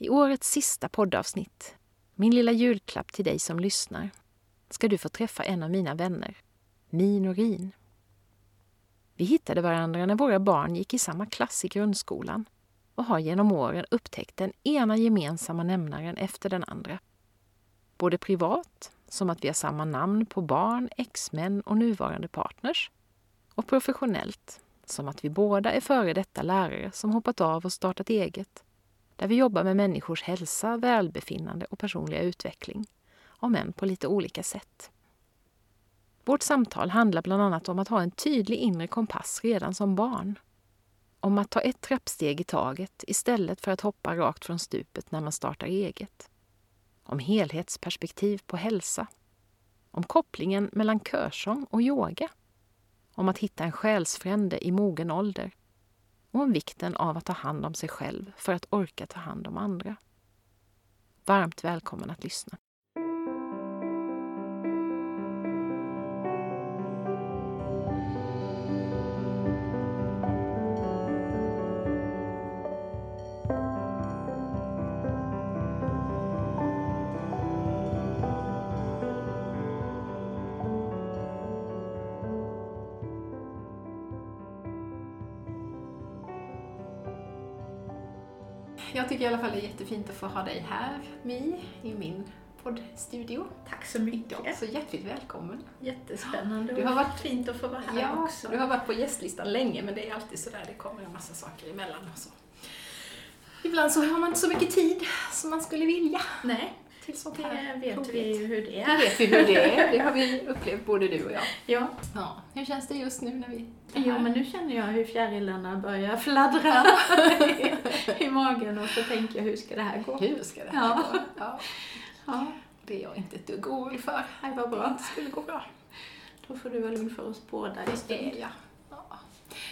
I årets sista poddavsnitt, min lilla julklapp till dig som lyssnar, ska du få träffa en av mina vänner, Mi Norin. Vi hittade varandra när våra barn gick i samma klass i grundskolan och har genom åren upptäckt den ena gemensamma nämnaren efter den andra. Både privat, som att vi har samma namn på barn, exmän och nuvarande partners, och professionellt, som att vi båda är före detta lärare som hoppat av och startat eget där vi jobbar med människors hälsa, välbefinnande och personliga utveckling, om än på lite olika sätt. Vårt samtal handlar bland annat om att ha en tydlig inre kompass redan som barn. Om att ta ett trappsteg i taget istället för att hoppa rakt från stupet när man startar eget. Om helhetsperspektiv på hälsa. Om kopplingen mellan körsång och yoga. Om att hitta en själsfrände i mogen ålder och om vikten av att ta hand om sig själv för att orka ta hand om andra. Varmt välkommen att lyssna. Jag tycker i alla fall det är jättefint att få ha dig här, Mi, i min poddstudio. Tack så mycket. Ja, så hjärtligt välkommen. Jättespännande du har varit fint att få vara här ja, också. Du har varit på gästlistan länge, men det är alltid sådär, det kommer en massa saker emellan och så. Ibland så har man inte så mycket tid som man skulle vilja. Nej, till sånt det här vet roligt. vi hur det är. Det vet vi hur det är. Det har vi upplevt både du och jag. Ja. ja. Hur känns det just nu när vi Jo, men nu känner jag hur fjärilarna börjar fladdra i, i magen och så tänker jag, hur ska det här gå? Hur ska det här Ja. gå? Ja. Ja, Det är jag inte ett dugg orolig för. det var bra. Det skulle gå bra. Då får du vara lugn för oss båda i Det är jag.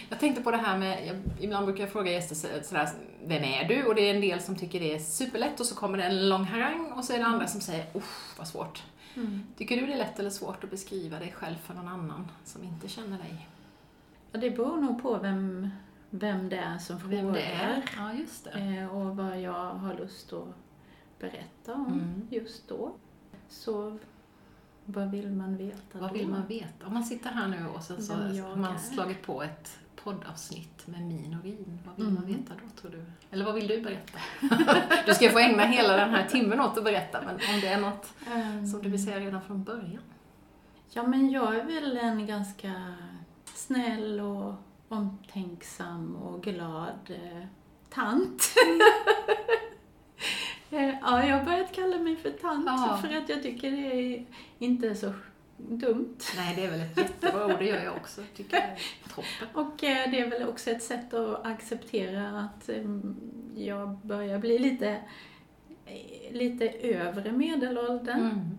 Ja. Jag tänkte på det här med, jag, ibland brukar jag fråga gäster så- sådär, vem är du? Och det är en del som tycker det är superlätt och så kommer det en lång harang och så är det andra som säger, usch vad svårt. Mm. Tycker du det är lätt eller svårt att beskriva dig själv för någon annan som inte känner dig? Ja, det beror nog på vem, vem det är som frågar. Ja, just det. Eh, och vad jag har lust att berätta om Mm. just då. Så vad vill man veta Vad då? vill man veta? Om man sitter här nu och sen så Vem har man är. slagit på ett poddavsnitt med min och Rin. Vad vill Mm. man veta då, tror du? Eller vad vill du berätta? du ska få ägna hela den här timmen åt att berätta, men om det är något Ehm, som du vill säga redan från början? Ja, men jag är väl en ganska snäll och omtänksam och glad eh, tant. Eh, ja, jag har börjat kalla mig för tant Ja. för att jag tycker det är inte så dumt. Nej, det är väl ett jättebra ord, det gör jag också. Tycker jag toppen. Och eh, det är väl också ett sätt att acceptera att eh, jag börjar bli lite, eh, lite övre medelåldern. Mm.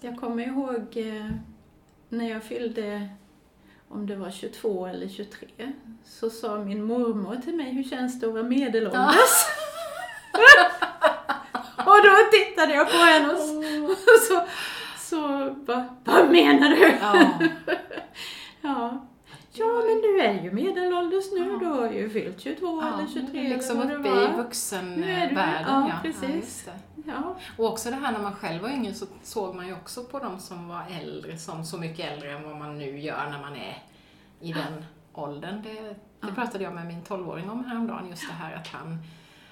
Jag kommer ihåg eh, när jag fyllde, om det var 22 eller 23, så sa min mormor till mig, hur känns det att vara medelålders? och då tittade jag på henne och så, så bara, vad menar du? Ja. Ja. Ja, men du är ju medelålders nu, Ja. du har ju fyllt 22 Ja, eller 23 nu är liksom eller uppe i vuxenvärlden. ja, Ja, precis. Ja, Och också det här när man själv var yngre så såg man ju också på de som var äldre som så mycket äldre än vad man nu gör när man är i den åldern. Det, det pratade jag med min 12-åring om häromdagen, just det här att han,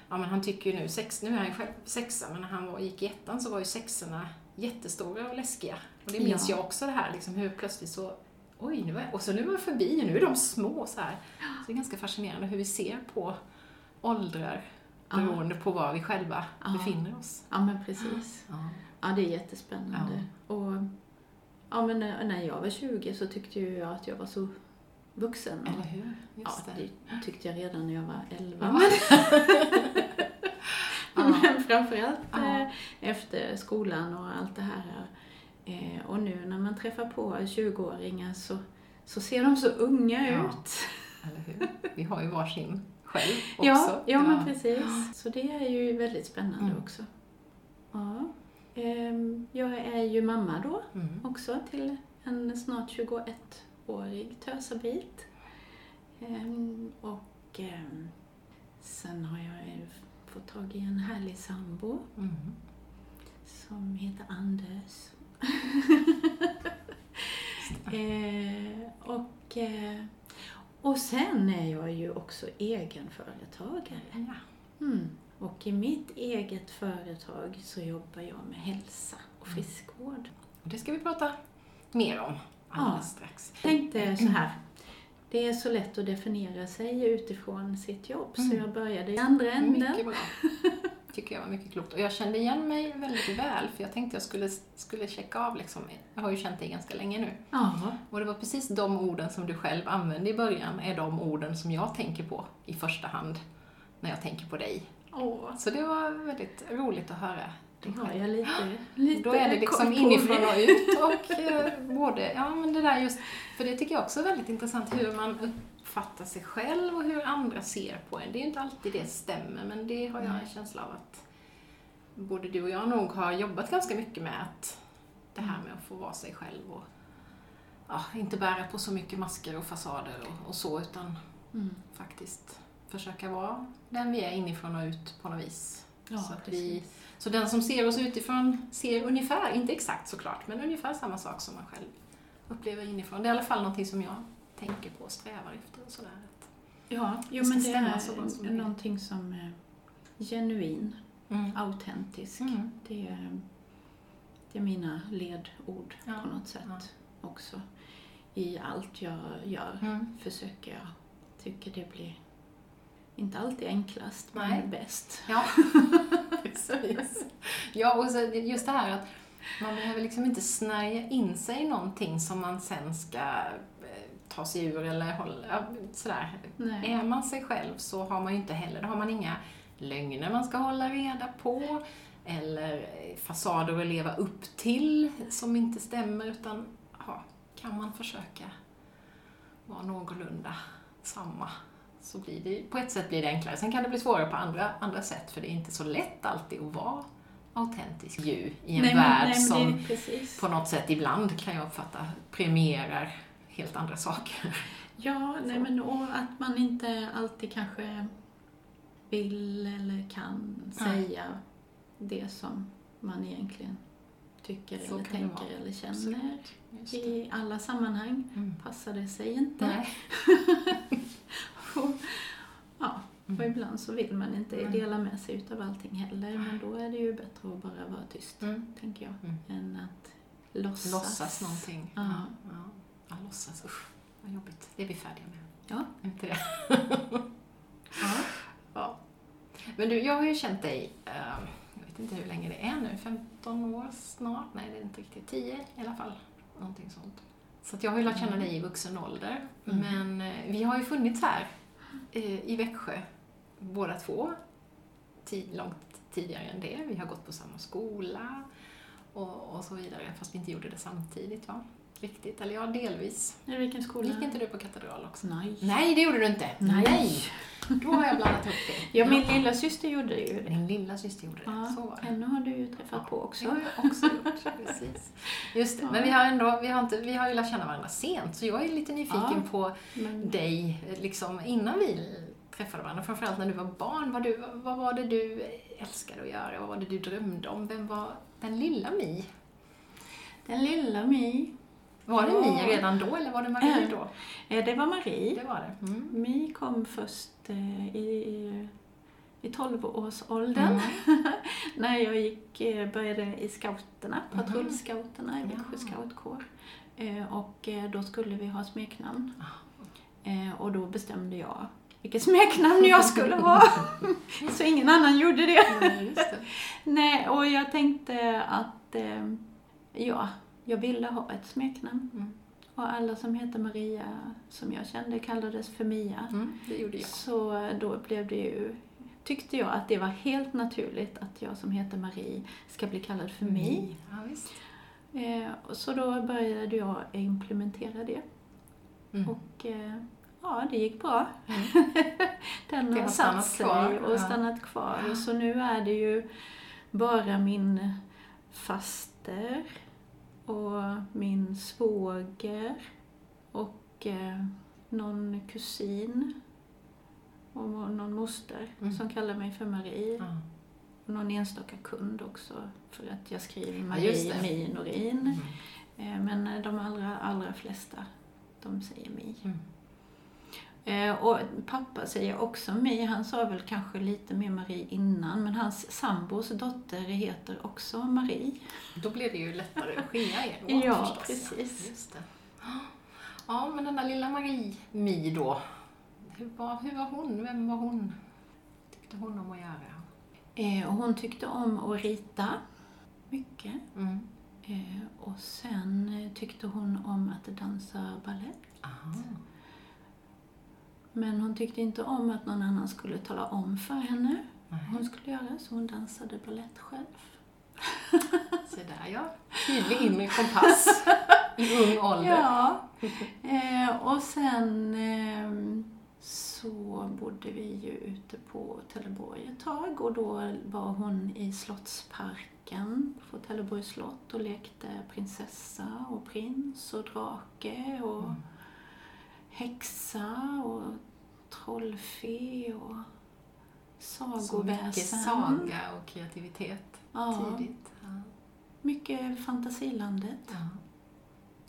ja men han tycker ju nu, sex, nu är han ju själv sexa, men när han var, gick i ettan så var ju sexorna jättestora och läskiga. Och det minns Ja. jag också det här, liksom hur plötsligt så Oj, nu är, och så nu är jag förbi, nu är de små så här. Så det är ganska fascinerande hur vi ser på åldrar Ja. beroende på var vi själva Ja. befinner oss. ja men precis. Ja. Ja, det är jättespännande. Och, ja, men när, när jag var 20 så tyckte ju jag att jag var så vuxen. Eller hur? ja, Just det. det tyckte jag redan när jag var 11. Ja. Men, Framförallt Ja. eh, efter skolan och allt det här. Eh, och nu när man träffar på 20-åringar så, så ser de så unga Ja. ut. Eller hur? Vi har ju varsin själv också. Ja, ja men precis. Så det är ju väldigt spännande Mm. också. Ja. Ehm, jag är ju mamma då Mm. också till en snart 21-årig tösabit. Ehm, och ehm, sen har jag fått tag i en härlig sambo Mm. som heter Anders. eh, och, eh, och sen är jag ju också egenföretagare. Ja. Mm. Och i mitt eget företag så jobbar jag med hälsa och Mm. friskvård. Och det ska vi prata mer om alldeles Ja. strax. Jag tänkte så här. Det är så lätt att definiera sig utifrån sitt jobb, så Mm. jag började i andra änden. Mycket bra. Tycker jag var mycket klokt. Och jag kände igen mig väldigt väl, för jag tänkte jag skulle, skulle checka av liksom. Jag har ju känt dig ganska länge nu. Ja, Och det var precis de orden som du själv använde i början, är de orden som jag tänker på i första hand när jag tänker på dig. åh, Så det var väldigt roligt att höra dig har jag lite, lite Då är det liksom inifrån och ut och eh, både, ja men det där just, för det tycker jag också är väldigt intressant hur man uppfattar sig själv och hur andra ser på en. Det är ju inte alltid det stämmer, men det har jag en känsla av att både du och jag nog har jobbat ganska mycket med att det här med att få vara sig själv och ja, inte bära på så mycket masker och fasader och, och så, utan Mm. faktiskt försöka vara den vi är inifrån och ut på något vis. Ja, så, att vi, så den som ser oss utifrån ser ungefär, inte exakt såklart, men ungefär samma sak som man själv upplever inifrån. Det är i alla fall någonting som jag tänker på och strävar efter. Och sådär. Ja, jo, Det men det stämma så som är är. någonting som är genuin, Mm. autentisk. Mm. Det, är, det är mina ledord Ja, på något sätt ja. också. I allt jag gör Mm. försöker jag. Tycker det blir inte alltid enklast, Nej. men bäst. Ja, precis. Ja, och så just det här att man behöver liksom inte snärja in sig i någonting som man sen ska eh, ta sig ur eller hålla, sådär. Nej. Är man sig själv så har man ju inte heller, då har man inga lögner man ska hålla reda på eller eh, fasader att leva upp till som inte stämmer utan ja, kan man försöka vara någorlunda samma så blir det, på ett sätt blir det enklare. Sen kan det bli svårare på andra, andra sätt för det är inte så lätt alltid att vara autentisk ju i en nej, värld nej, som precis. på något sätt ibland kan jag uppfatta premierar helt andra saker. Ja, nej, men och att man inte alltid kanske vill eller kan Nej. säga det som man egentligen tycker Så eller tänker eller känner. I alla sammanhang Mm. passar det sig inte. Och, ja, och Mm. ibland så vill man inte Nej. dela med sig utav allting heller, men då är det ju bättre att bara vara tyst, Mm. tänker jag, Mm. än att låtsas. Låtsas någonting. Ja. Ja. Ja. Ja, låtsas. Usch, vad jobbigt. Det är vi färdiga med. Ja. Inte det? Ja. Ja. Men du, jag har ju känt dig, eh, jag vet inte hur länge det är nu, 15 år snart? Nej, det är inte riktigt. 10 i alla fall. Någonting sånt. Så jag har ju lärt känna dig i vuxen ålder. Mm. Men eh, vi har ju funnits här Eh, i Växjö, båda två, tid, långt tidigare än det. Vi har gått på samma skola och, och så vidare, fast vi inte gjorde det samtidigt. va? Riktigt, eller ja, delvis. I vilken skola? Gick inte du på katedral också? Nej. Nej, det gjorde du inte. Nej. Då har jag blandat ihop det. Ja, min lilla syster gjorde ju det. Din lilla syster gjorde det. Ja, Så var det. henne har du ju träffat på Det också. har jag också gjort. Precis. Just det. Ja. Men vi har ändå, vi har, inte, vi har ju lärt känna varandra sent, så jag är lite nyfiken Ja. på Men, dig, liksom innan vi träffade varandra. Framförallt när du var barn. Vad, du, vad var det du älskade att göra? Vad var det du drömde om? Vem var den lilla Mi? den lilla Mi, Var det. Mi redan då, eller var det Marie Äh. då? eh, det var Marie. Det var det. Mm. Mi kom först eh, i, i 12-årsåldern. Mm. när jag gick, eh, började i scouterna, Mhm. patrullscouterna i Växjö scoutkår. Eh, Och eh, då skulle vi ha smeknamn. Ah, Eh, Och då bestämde jag vilket smeknamn jag skulle ha. Så ingen annan gjorde det. Nej, just det. Nej, och jag tänkte att eh, ja, jag ville ha ett smeknamn. Mm. Och alla som heter Maria, som jag kände, kallades för Mia. Mm, det gjorde jag. Så då blev det ju tyckte jag att det var helt naturligt att jag som heter Marie ska bli kallad för Mm. Mi. Ja, visst. Eh, så då började jag implementera det. Mm. Och eh, ja, det gick bra. Den Det har satt sig kvar, och ja. stannat kvar. Och så nu är det ju bara min faster och min svåger och eh, någon kusin och någon moster Mm. som kallar mig för Marie. Ja. Och någon enstaka kund också för att jag skriver Ja, Marie det. Mi Norin. Mm. Eh, Men eh, de allra, allra flesta, de säger Mi. Mm. Eh, Och pappa säger också Mi. Han sa väl kanske lite mer Marie innan, men hans sambos dotter heter också Marie. Då blir det ju lättare att skilja er åt Ja, förstås. precis. Just det. ja, men den där lilla Marie Mi då. Hur var, hur var hon? Vem var hon? tyckte hon om att göra? Eh, Och hon tyckte om att rita mycket. Mm. Eh, Och sen tyckte hon om att dansa ballett. Men hon tyckte inte om att någon annan skulle tala om för henne vad hon skulle göra, så hon dansade ballett själv. Se där ja. Tydlig inre kompass i ung ålder. Ja. Eh, och sen ehm, så bodde vi ju ute på Trelleborg ett tag och då var hon i Slottsparken på Trelleborgs slott och lekte prinsessa och prins och drake och Mm. Häxa och trollfe och Så mycket sagoväsen. saga och kreativitet Ja, tidigt. Ja. mycket fantasilandet. Ja.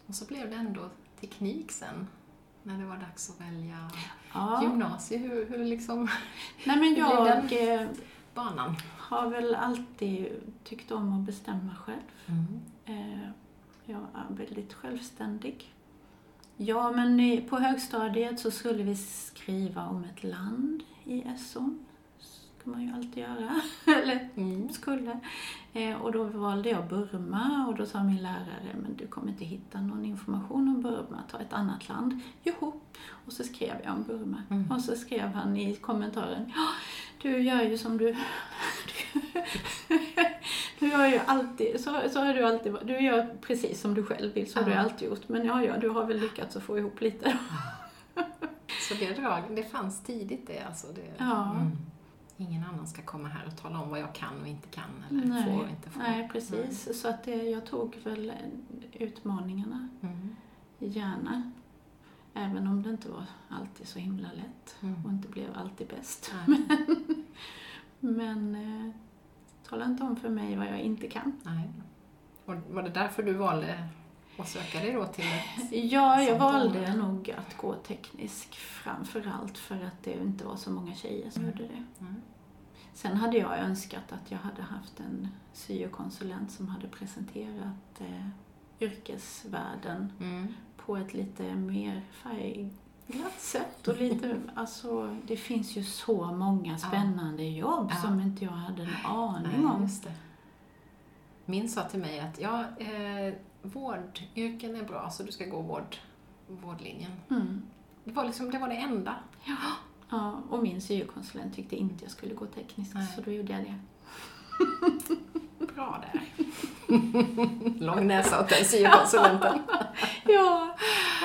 Och så blev det ändå teknik sen, när det var dags att välja Ja. gymnasie. Hur, hur liksom Nej men jag den? eh, banan? har väl alltid tyckt om att bestämma själv. Mm. Eh, Jag är väldigt självständig. Ja, men på högstadiet så skulle vi skriva om ett land i SO. ska man ju alltid göra. Eller Mm. skulle. Eh, Och då valde jag Burma och då sa min lärare, men du kommer inte hitta någon information om Burma, ta ett annat land. Joho! Och så skrev jag om Burma. Mm. Och så skrev han i kommentaren, ja, du gör ju som du... Du gör ju alltid, så, så har du alltid du gör precis som du själv vill, så har du alltid gjort. Men ja, ja, du har väl lyckats att få ihop lite. Så det drag, det fanns tidigt det alltså? Det, Ja. Mm. Ingen annan ska komma här och tala om vad jag kan och inte kan eller Nej. får och inte får. Nej, precis. Så att det, jag tog väl utmaningarna Mm. gärna. Även om det inte var alltid så himla lätt Mm. och inte blev alltid bäst. Nej. Men eh, tala inte om för mig vad jag inte kan. Nej. Och var det därför du valde att söka dig då till ett... Ja, jag valde område. nog att gå teknisk framför allt för att det inte var så många tjejer som gjorde det. Mm. Sen hade jag önskat att jag hade haft en syokonsulent som hade presenterat eh, yrkesvärlden Mm. på ett lite mer färgglatt sätt. Och lite, alltså, det finns ju så många spännande jobb Ja. som inte jag hade en aning Nej, om. Min sa till mig att ja, eh, vårdyrken är bra så du ska gå vård, vårdlinjen. Mm. Det var, liksom, det var det enda. Ja, och min syokonsulent tyckte inte jag skulle gå tekniskt, Nej. så då gjorde jag det. Bra där. Lång näsa åt den syokonsulenten. Ja,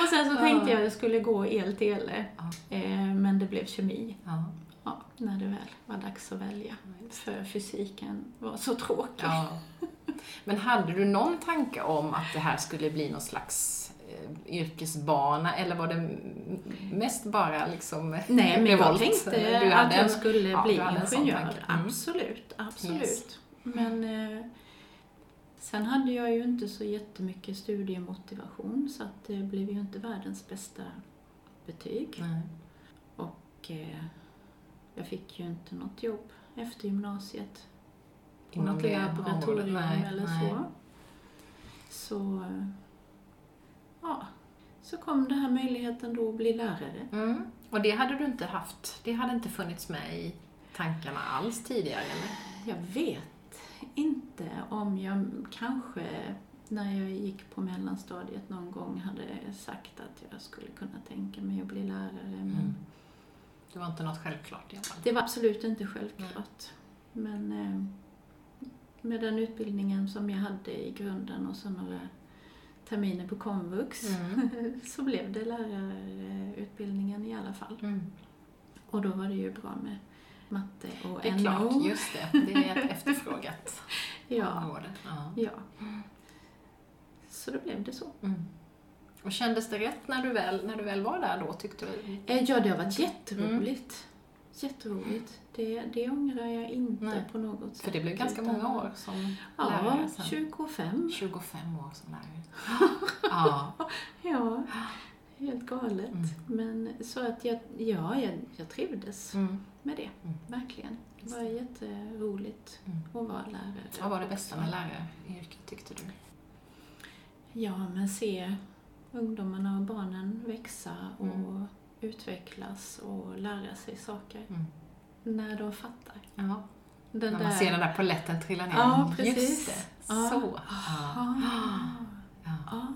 och sen så tänkte jag att jag skulle gå el-tele, Ja. eh, men det blev kemi. Ja. Ja, när det väl var dags att välja. För fysiken var så tråkig. Ja. Men hade du någon tanke om att det här skulle bli någon slags eh, yrkesbana eller var det mest bara liksom Nej, men jag tänkte Du att jag skulle ja, bli ingenjör. Mm. Absolut, absolut. Yes. Men eh, sen hade jag ju inte så jättemycket studiemotivation så att det blev ju inte världens bästa betyg. Nej. Och eh, jag fick ju inte något jobb efter gymnasiet. På Inom något laboratorium eller nej. så. Så, ja. Så kom den här möjligheten då att bli lärare. Mm. Och det hade du inte haft, det hade inte funnits med i tankarna alls tidigare eller? Jag vet inte om jag kanske när jag gick på mellanstadiet någon gång hade sagt att jag skulle kunna tänka mig att bli lärare. Men Mm. Det var inte något självklart i alla fall. Det var absolut inte självklart. Men eh, med den utbildningen som jag hade i grunden och så några terminer på komvux Mm. så blev det lärarutbildningen i alla fall. Mm. Och då var det ju bra med matte och Det är NO. klart, just det. Det är ett efterfrågat Ja, område. Ja. ja. Så då blev det så. Mm. Och kändes det rätt när du väl, när du väl var där då, tyckte du? Eh, Ja, det har varit jätteroligt. Jätteroligt. Det, det ångrar jag inte Nej. på något sätt. För det blev ganska utan- många år som Ja, lärare sen. 25. 25 år som lärare. ja. Ja, helt galet. Mm. Men så att jag, ja, jag, jag trivdes Mm. med det. Mm. Verkligen. Det var jätteroligt Mm. att vara lärare. Vad var det bästa med läraryrket, tyckte du? Ja, men se ungdomarna och barnen växa och Mm. utvecklas och lära sig saker Mm. när de fattar. Ja. Den När man ser den där polletten trilla ner. Ja, precis. Just det. Ja. Så. Ah. Ja. Ah.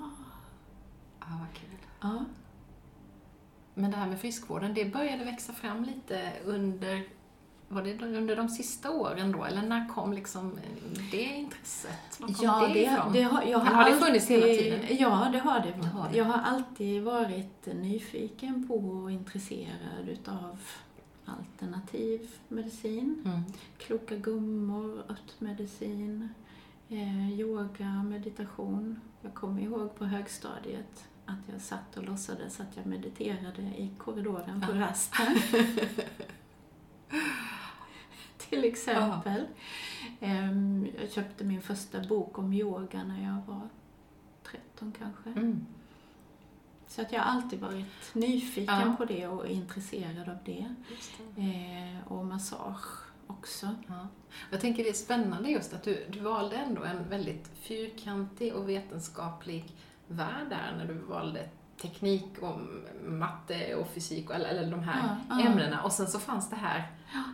ja, vad kul. Ja. Men det här med friskvården, det började växa fram lite under var det under de sista åren då, eller när kom liksom det intresset? Var kom Ja, det, ifrån? det har, jag har Eller har det funnits hela tiden? Ja, det har det. Det har det. Jag har alltid varit nyfiken på och intresserad utav alternativ medicin. Mm. Kloka gummor, örtmedicin, eh, yoga, meditation. Jag kommer ihåg på högstadiet att jag satt och låtsades att jag mediterade i korridoren på rasten. Till exempel. Ehm, Jag köpte min första bok om yoga när jag var 13 kanske. Mm. Så att jag har alltid varit nyfiken Ja. på det och intresserad av det. Det. Eh, och massage också. Ja. Jag tänker det är spännande just att du, du valde ändå en väldigt fyrkantig och vetenskaplig värld där när du valde teknik och matte och fysik och alla, eller de här Ja, ämnena. Och sen så fanns det här,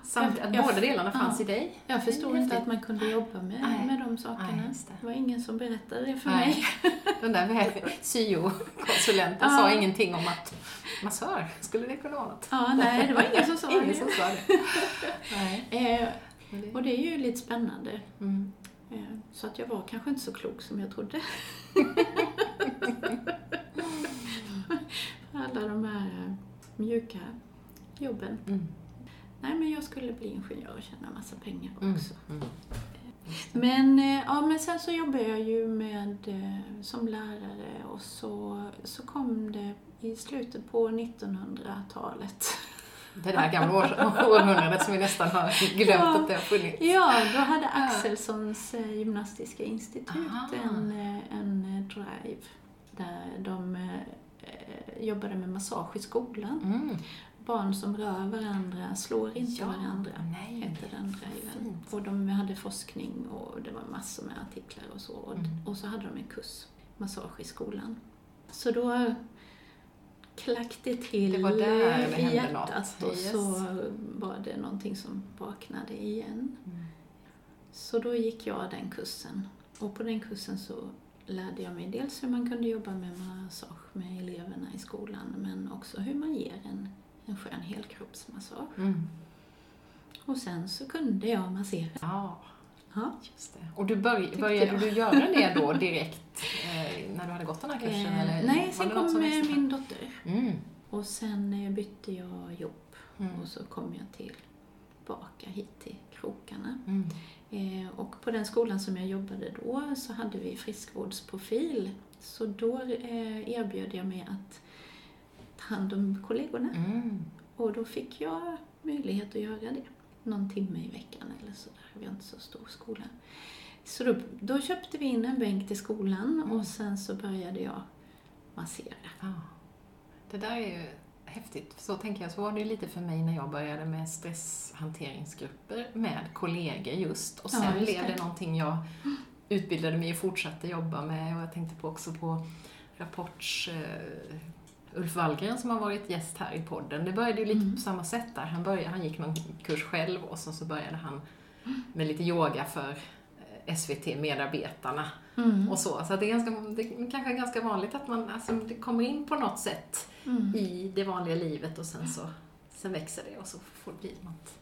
samtidigt, att jag- båda delarna fanns i dig. Jag förstod inte att man kunde jobba med, Nej. med de sakerna. Nej, det. det var ingen som berättade det för Nej. mig. Den där syo-konsulenten Ja. sa ingenting om att massör, skulle det kunna vara något? Ja, nej, det var ingen som sa Ingen det. som sa det. Nej. Eh, och det är ju lite spännande. Mm. Eh, så att jag var kanske inte så klok som jag trodde. Alla de här eh, mjuka jobben. Mm. Nej, men jag skulle bli ingenjör och tjäna massa pengar Mm. också. Mm. Men, eh, ja, men sen så jobbade jag ju med, som lärare och så, så kom det i slutet på 1900-talet. Det där gamla år, århundradet som vi nästan har glömt Ja. att det har funnits. Ja, då hade Axelssons eh, gymnastiska institut Aha. en, eh, en eh, drive där de eh, jobbade med massage i skolan. Mm. Barn som rör varandra slår inte Ja, varandra. nej. Heter den driven. Och de hade forskning och det var massor med artiklar och så. Och, Mm. och så hade de en kurs, massage i skolan. Så då klack det till Det var där det i hjärtat något. och Yes. så var det någonting som vaknade igen. Mm. Så då gick jag den kursen. Och på den kursen så lärde jag mig dels hur man kunde jobba med massage med eleverna i skolan men också hur man ger en, en skön helkroppsmassage. Mm. Och sen så kunde jag massera. Ja, Ja. just det. Och du börj, Tyckte började jag. du göra det då direkt när du hade gått den här kursen? Eh, eller nej, sen kom eh, min dotter. Mm. Och sen eh, bytte jag jobb Mm. och så kom jag tillbaka hit till krokarna. Mm. Eh, och på den skolan som jag jobbade då så hade vi friskvårdsprofil. Så då eh, erbjöd jag mig att ta hand om kollegorna. Mm. Och då fick jag möjlighet att göra det. Någon timme i veckan eller sådär. Vi har inte så stor skola. Så då, då köpte vi in en bänk till skolan Mm. och sen så började jag massera. Ja. Det där är ju häftigt. Så tänker jag, så var det lite för mig när jag började med stresshanteringsgrupper med kollegor just. Och sen Ja, blev det. någonting jag utbildade mig och fortsatte jobba med. Och jag tänkte på också på Rapports eh, Ulf Wallgren som har varit gäst här i podden. Det började ju lite Mm. på samma sätt där. Han, började, han gick någon kurs själv och så, så började han med lite yoga för SVT-medarbetarna Mm. och så. Så det, är ganska, det kanske är ganska vanligt att man alltså, det kommer in på något sätt Mm. i det vanliga livet och sen så sen växer det och så får blir något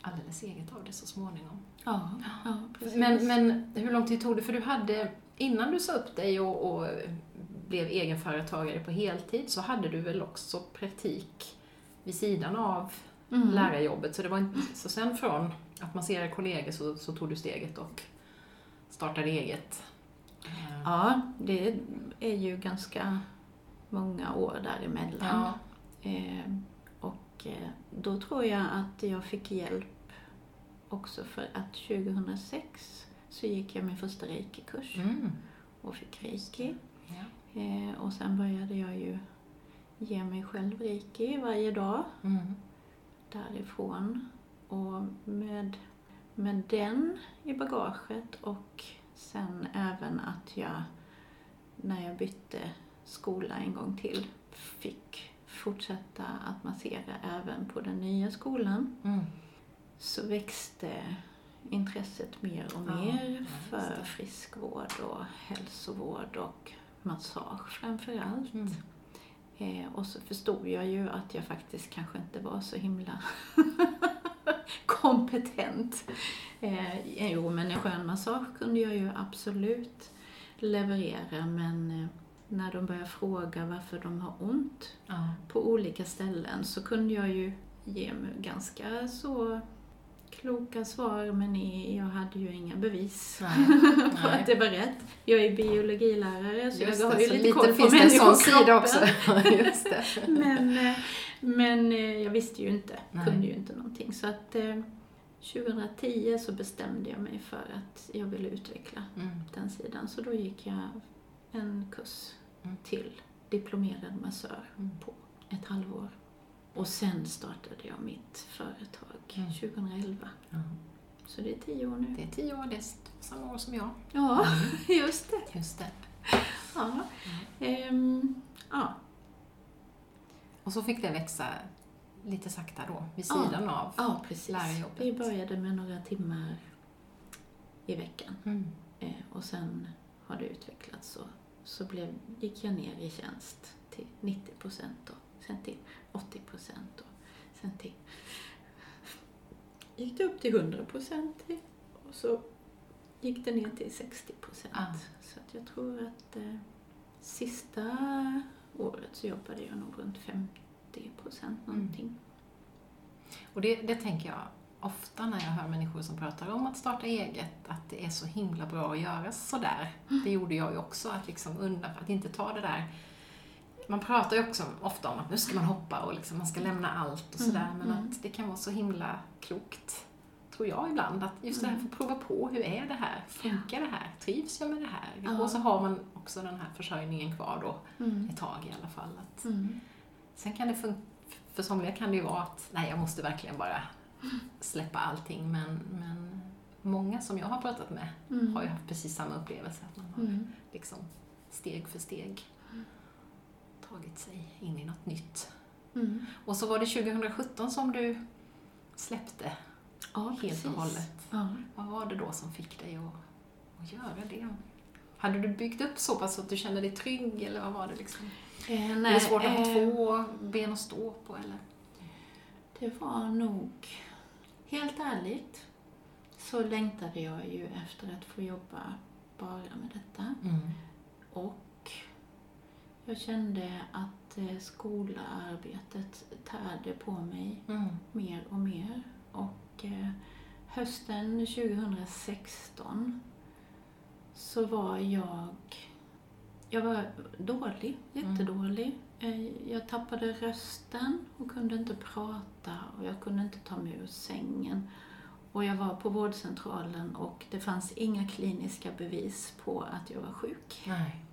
alldeles eget av det så småningom. Ja, ja precis. Men, men hur lång tid tog det? För du hade, innan du sa upp dig och, och blev egenföretagare på heltid så hade du väl också praktik vid sidan av Mm. lärarjobbet. Så det var inte, så sen från att massera kollegor så, så tog du steget och startade eget. Eh, Ja, det är ju ganska många år däremellan. Ja. Eh, och eh, då tror jag att jag fick hjälp också för att 2006 så gick jag min första reiki-kurs Mm. och fick reiki. Ja. Eh, och sen började jag ju ge mig själv reiki varje dag Mm. därifrån. Och med, med den i bagaget och sen även att jag när jag bytte skola en gång till fick fortsätta att massera även på den nya skolan Mm. så växte intresset mer och mer ja, för friskvård och hälsovård och massage framför allt. Mm. Eh, och så förstod jag ju att jag faktiskt kanske inte var så himla kompetent. Eh, jo, men en skön massage kunde jag ju absolut leverera, men eh, när de började fråga varför de har ont Ja. på olika ställen så kunde jag ju ge mig ganska så kloka svar, men jag hade ju inga bevis Nej. på att det var rätt. Jag är biologilärare så Just jag har det, ju lite koll på människokroppen. också. Just det. Men, eh, men eh, jag visste ju inte, Nej. kunde ju inte någonting. Så att eh, 2010 så bestämde jag mig för att jag ville utveckla Mm. den sidan. Så då gick jag en kurs Mm. till diplomerad massör Mm. på ett halvår. Och sen startade jag mitt företag Mm. 2011. Ja. Så det är tio år nu. Det är tio år, det är samma år som jag. Ja, just det. Just det. Ja. Ehm, ja. Och så fick det växa lite sakta då, vid Ja. sidan av ja, precis. lärarjobbet. Vi började med några timmar i veckan. Mm. Eh, och sen har det utvecklats så, så blev, gick jag ner i tjänst till 90 procent och sen till 80 procent och sen till gick det upp till 100 procent och så gick det ner till 60 procent. Ah. Så att jag tror att eh, sista året så jobbade jag nog runt 50 procent någonting. Och det, det tänker jag ofta när jag hör människor som pratar om att starta eget, att det är så himla bra att göra sådär. Det gjorde jag ju också, att liksom undan, att inte ta det där man pratar ju också ofta om att nu ska man hoppa och liksom man ska lämna allt och sådär, Mm, men mm. att det kan vara så himla klokt, tror jag ibland, att just det här Mm. få prova på, hur är det här? Funkar det här? Trivs jag med det här? Ja. Och så har man också den här försörjningen kvar då, Mm. ett tag i alla fall. Att Mm. Sen kan det funka, för somliga kan det ju vara att nej, jag måste verkligen bara släppa allting, men, men många som jag har pratat med Mm. har ju haft precis samma upplevelse, att man har Mm. liksom steg för steg tagit sig in i något nytt. Mm. Och så var det 2017 som du släppte Ja, helt precis. och hållet. Ja. Vad var det då som fick dig att, att göra det? Hade du byggt upp så pass att du kände dig trygg, eller vad var det liksom? Eh, Är det svårt att ha eh, två ben att stå på, eller? Det var nog, helt ärligt, så längtade jag ju efter att få jobba bara med detta. Och jag kände att eh, skolarbetet tärde på mig Mm. mer och mer. Och eh, hösten 2016 så var jag, jag var dålig, jättedålig. Eh, Jag tappade rösten och kunde inte prata och jag kunde inte ta mig ur sängen. Och jag var på vårdcentralen och det fanns inga kliniska bevis på att jag var sjuk. Nej.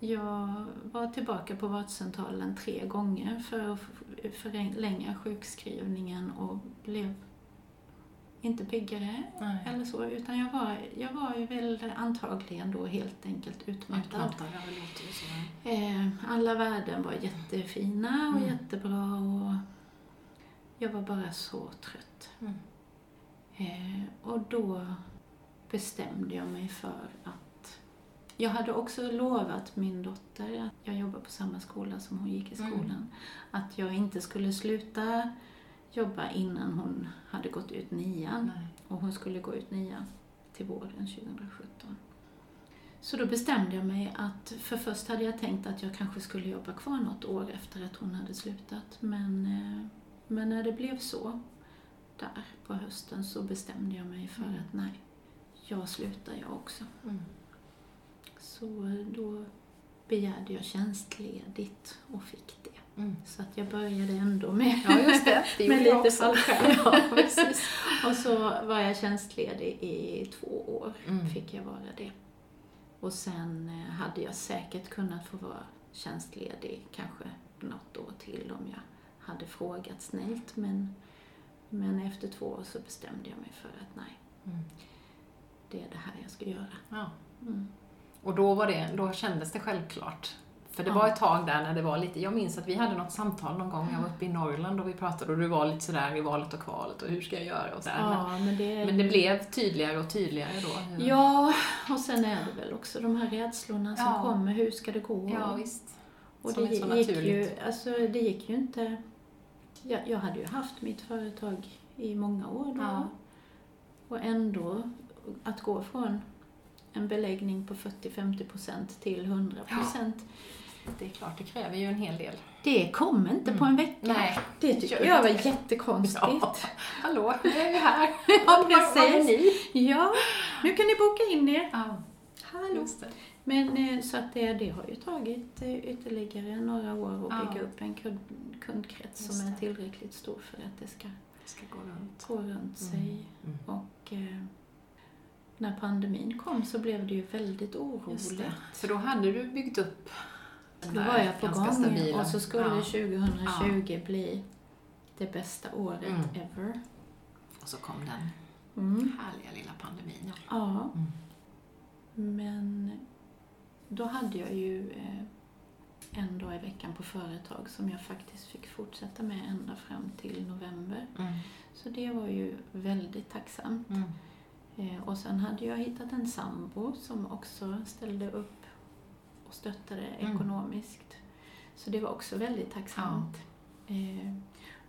Jag var tillbaka på vårdcentralen tre gånger för att förlänga sjukskrivningen och blev inte piggare Nej. eller så, utan jag var, jag var ju väl antagligen då helt enkelt utmattad. Utmattad. Eh, Alla värden var jättefina och Mm. jättebra och jag var bara så trött. Mm. Eh, och då bestämde jag mig för att Jag hade också lovat min dotter, att jag jobbar på samma skola som hon gick i Mm. skolan, att jag inte skulle sluta jobba innan hon hade gått ut nian. Nej. Och hon skulle gå ut nian till våren 2017. Så då bestämde jag mig att, för först hade jag tänkt att jag kanske skulle jobba kvar något år efter att hon hade slutat. Men, eh, men när det blev så, där på hösten, så bestämde jag mig för Mm. att nej, jag slutar jag också. Mm. Så eh, då begärde jag tjänstledigt och fick det. Mm. Så att jag började ändå med, Ja, just det. Det med lite fallskärm. Ja, precis. Och så var jag tjänstledig i två år, Mm. fick jag vara det. Och sen eh, hade jag säkert kunnat få vara tjänstledig kanske något år till om jag hade frågat snällt. Men, men efter två år så bestämde jag mig för att nej, Mm. det är det här jag ska göra. Ja. Och då, var det, då kändes det självklart. För det Ja. var ett tag där när det var lite, jag minns att vi hade något samtal någon gång, jag var uppe i Norrland och vi pratade och du var lite sådär i valet och kvalet och hur ska jag göra och sådär. Ja, men det, Men, det blev tydligare och tydligare då. Ja, och sen är det väl också de här rädslorna som Ja. kommer. Hur ska det gå? ja visst. Och Som det gick naturligt. ju, alltså det gick ju inte... Jag, jag hade ju haft mitt företag i många år då. Ja. Och ändå, att gå från en beläggning på 40-50% till 100% Det är klart, det kräver ju en hel del. det kom inte på en vecka. Nej. Det tycker jag var jättekonstigt. Ja. Hallå, nu är vi här. Ja, precis. Ja, nu kan ni boka in er. Ja, Hallå. Men eh, så att det, det har ju tagit eh, ytterligare några år att Ja. bygga upp en kund, kundkrets Just som är tillräckligt stor för att det ska Det ska gå runt. gå runt sig. Mm. Och eh, när pandemin kom så blev det ju väldigt oroligt. För då hade du byggt upp Då var jag på gång stabila- och så skulle ja. 2020 bli det bästa året Mm. ever. Och så kom den Mm. härliga lilla pandemin. Ja. Ja, Mm. men då hade jag ju eh, en dag i veckan på företag som jag faktiskt fick fortsätta med ända fram till november. Mm. Så det var ju väldigt tacksamt. Mm. Eh, och sen hade jag hittat en sambo som också ställde upp och stöttade Mm. ekonomiskt. Så det var också väldigt tacksamt. Eh,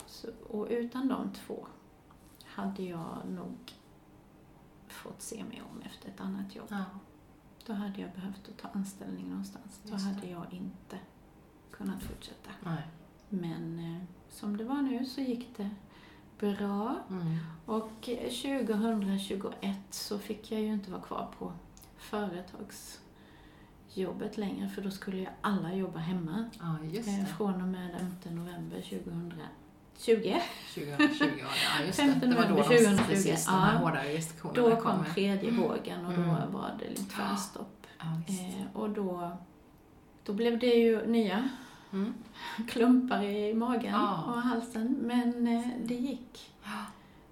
så, och utan de två hade jag nog fått se mig om efter ett annat jobb. Ja. Då hade jag behövt att ta anställning någonstans. Då hade jag inte kunnat fortsätta. Nej. Men eh, som det var nu så gick det bra. Mm. Och eh, 2021 så fick jag ju inte vara kvar på företagsjobbet längre för då skulle ju alla jobba hemma. Ja, Eh, det. Från och med den 5 november 2020. 2020 var det. Ja, just det. 5 Det var då november de, 2020, precis, de här restriktionerna Då kom tredje vågen och då Mm. var det lite tvärstopp. Ja. Eh, och då, då blev det ju nya Mm. klumpar i magen Ja. och halsen. Men eh, det gick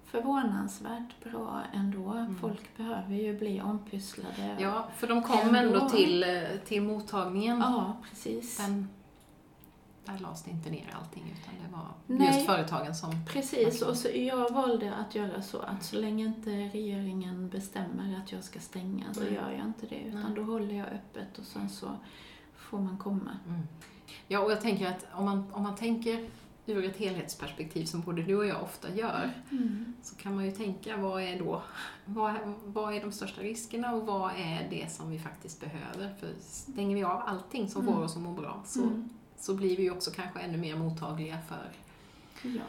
förvånansvärt bra ändå. Mm. Folk behöver ju bli ompysslade. ja, för de kom Ändå. ändå till, eh, till mottagningen. Ja, precis. Men där lades det inte ner allting utan det var Nej. just företagen som... Precis, och så jag valde att göra så att så länge inte regeringen bestämmer att jag ska stänga så Nej. gör jag inte det. Utan Nej. då håller jag öppet och sen så får man komma. Mm. Ja, och jag tänker att om man, om man tänker ur ett helhetsperspektiv som både du och jag ofta gör Mm. så kan man ju tänka vad är då vad, vad är de största riskerna och vad är det som vi faktiskt behöver? För stänger vi av allting som Mm. får oss att må bra så, Mm. så blir vi ju också kanske ännu mer mottagliga för Ja.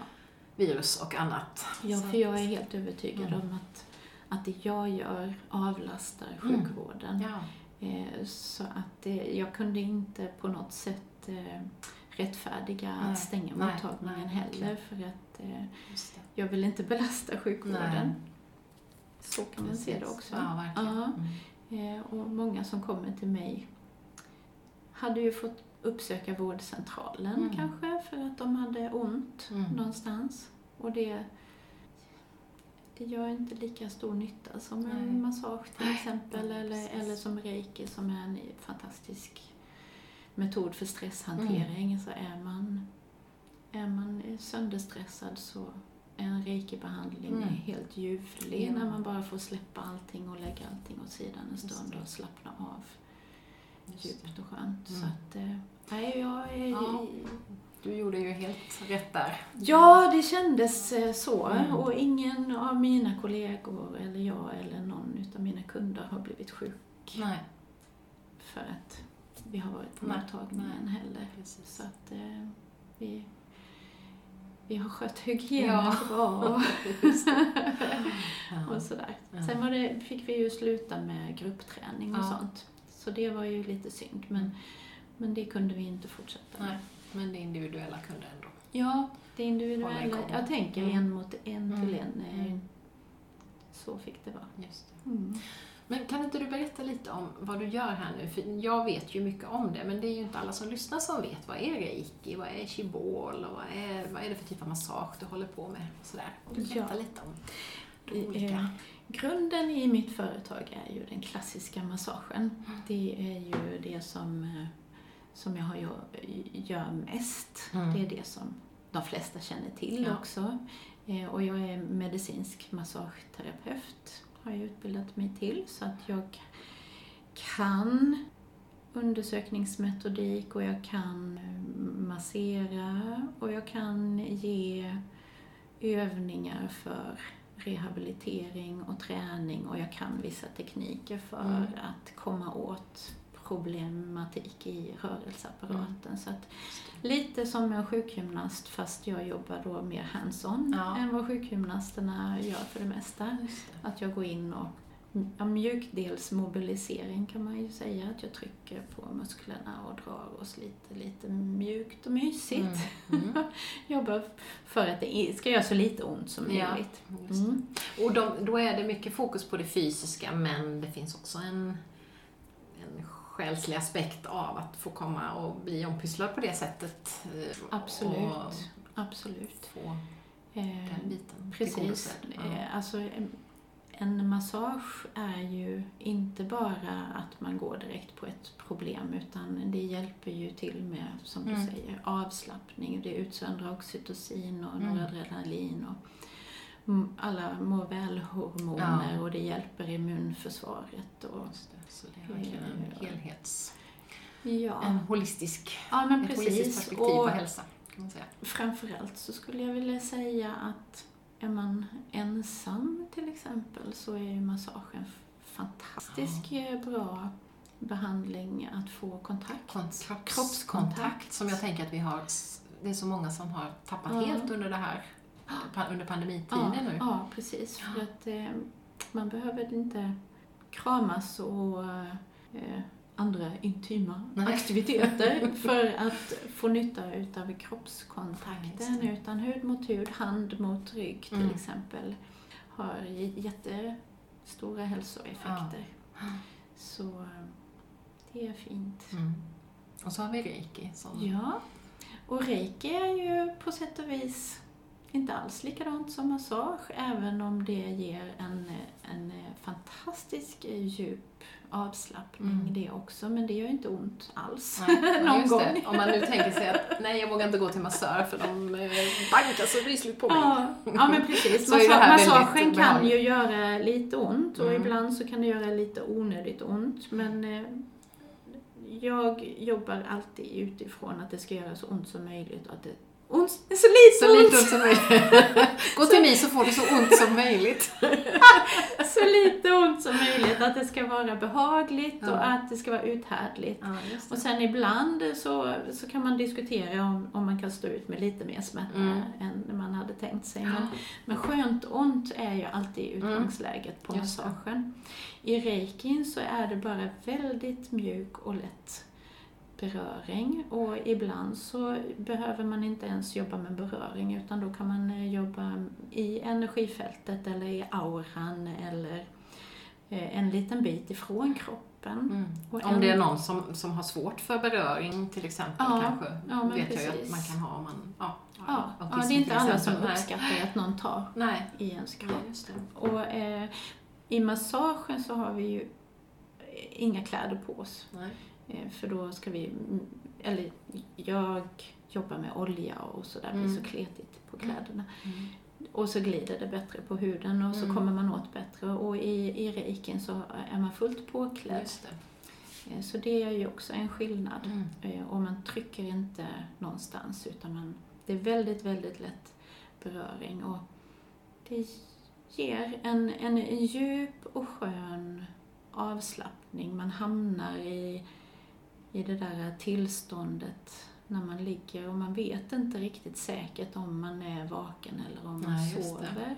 virus och annat. ja, för jag är helt övertygad Mm. om att, att det jag gör avlastar Mm. sjukvården. Ja, Eh, Så att det, jag kunde inte på något sätt eh, rättfärdiga Nej, att stänga nej, mottagningen nej, heller för att eh, jag vill inte belasta sjukvården. Så kan man se det också. Ja. Ja. Mm. Eh, Och många som kommer till mig hade ju fått uppsöka vårdcentralen Mm. kanske för att de hade ont Mm. någonstans. Och det, det gör inte lika stor nytta som en massage till exempel eller, eller som reiki som är en fantastisk metod för stresshantering. Så är man, är man sönderstressad så är en reiki-behandling Mm. helt ljuvlig Ja. när man bara får släppa allting och lägga allting åt sidan en stund och slappna av. djupt och skönt. Mm. Så att, eh, nej, jag är... Ja. Du gjorde ju helt rätt där. Ja, det kändes eh, så. Mm. Och ingen av mina kollegor, eller jag, eller någon av mina kunder har blivit sjuk Nej, för att vi har varit på Nej, mottagningen heller. precis. Så att eh, vi, vi har skött hygienen Ja. bra och sådär. Sen var det, fick vi ju sluta med gruppträning och Ja. sånt. Så det var ju lite synd, men, men det kunde vi inte fortsätta med. Nej, men det individuella kunde ändå. Ja, det individuella. Jag tänker Mm. en mot en till Mm. en. eh, Mm. Så fick det vara. Just det. Mm. Men kan inte du berätta lite om vad du gör här nu? För jag vet ju mycket om det, men det är ju inte alla som lyssnar som vet. Vad är reiki? Vad är shibol? Och vad är, vad är det för typ av massage du håller på med? Och sådär. Berättar Ja. lite om de olika. eh, Grunden i mitt företag är ju den klassiska massagen. Det är ju det som, eh, som jag har gör, gör mest. Mm. Det är det som de flesta känner till Ja. också. Eh, Och jag är medicinsk massageterapeut, har jag utbildat mig till. Så att jag kan undersökningsmetodik och jag kan eh, massera och jag kan ge övningar för rehabilitering och träning och jag kan vissa tekniker för Mm. att komma åt problematik i rörelseapparaten. Mm. Så att lite som en sjukgymnast fast jag jobbar då mer hands-on Ja. än vad sjukgymnasterna gör för det mesta. Det. Att jag går in och ja, mjukdelsmobilisering kan man ju säga. Att jag trycker på musklerna och drar oss lite, lite mjukt och mysigt. Mm. Mm. Jobbar för att det ska göra så lite ont som Ja. möjligt. Det. Mm. Och de, då är det mycket fokus på det fysiska, men det finns också en själslig aspekt av att få komma och bli ompysslad på det sättet. eh, Absolut. Och Absolut. få Eh, den biten Precis. Ja. Eh, Alltså, en- massage är ju inte bara att man går direkt på ett problem utan det hjälper ju till med, som du Mm. säger, avslappning. Det utsöndrar oxytocin och Mm. noradrenalin och alla må väl-hormoner Ja. och det hjälper immunförsvaret. Och, Just det. Så det är verkligen en Ja. helhets... ja. En holistisk, ja, men ett holistiskt perspektiv Och på hälsa, kan man säga. Framförallt så skulle jag vilja säga att är man ensam till exempel så är ju massage en f- fantastisk eh, bra behandling att få kontakt. Kont- Kroppskontakt. Som jag tänker att vi har, det är så många som har tappat Ja. helt under det här, under pandemitiden Ja, nu. ja, precis. För att eh, man behöver inte kramas och eh, andra intima Nej. aktiviteter för att få nytta utav kroppskontakten. Utan hud mot hud, hand mot rygg till Mm. exempel har jättestora hälsoeffekter. Så eh, det är fint. Mm. Och så har vi reiki som... Ja, och reiki är ju på sätt och vis inte alls likadant som massage, även om det ger en, en fantastisk djup avslappning Mm. det också, men det gör inte ont alls Nej, någon gång. det. Om man nu tänker sig att nej, jag vågar inte gå till massör för de eh, bankar så rysligt på mig. Ja, ja men precis. Massagen kan ju göra lite ont och Mm. ibland så kan det göra lite onödigt ont. Men eh, jag jobbar alltid utifrån att det ska göra så ont som möjligt och att det ont, så lite Så ont, lite ont som möjligt. Gå till mig så får du så ont som möjligt. så lite ont som möjligt. Att det ska vara behagligt Ja. och att det ska vara uthärdligt. Ja, Och sen ibland så, så kan man diskutera om, om man kan stå ut med lite mer smärta Mm. än man hade tänkt sig. Men, men skönt ont är ju alltid utgångsläget på Mm. Det. massagen. I reikin så är det bara väldigt mjuk och lätt beröring och ibland så behöver man inte ens jobba med beröring utan då kan man eh, jobba i energifältet eller i auran eller eh, en liten bit ifrån kroppen. Mm. Om en- det är någon som, som har svårt för beröring till exempel Ja, kanske, ja, men vet jag precis. att man kan ha om man ja, Ja, ja, det är inte alla som. Nej. uppskattar att någon tar Nej, i ens kropp. Och eh, i massagen så har vi ju inga kläder på oss. Nej. Eh, för då ska vi, mm, eller jag jobbar med olja och så där, det Mm. blir så kletigt på kläderna. Mm. Och så glider det bättre på huden och så Mm. kommer man åt bättre. Och i, i reikin så är man fullt påklädd. Det. Eh, Så det är ju också en skillnad. Mm. Eh, Och man trycker inte någonstans utan man, det är väldigt, väldigt lätt beröring. Och det ger en, en djup och skön avslappning. Man hamnar i, i det där tillståndet när man ligger och man vet inte riktigt säkert om man är vaken eller om man Nej, sover.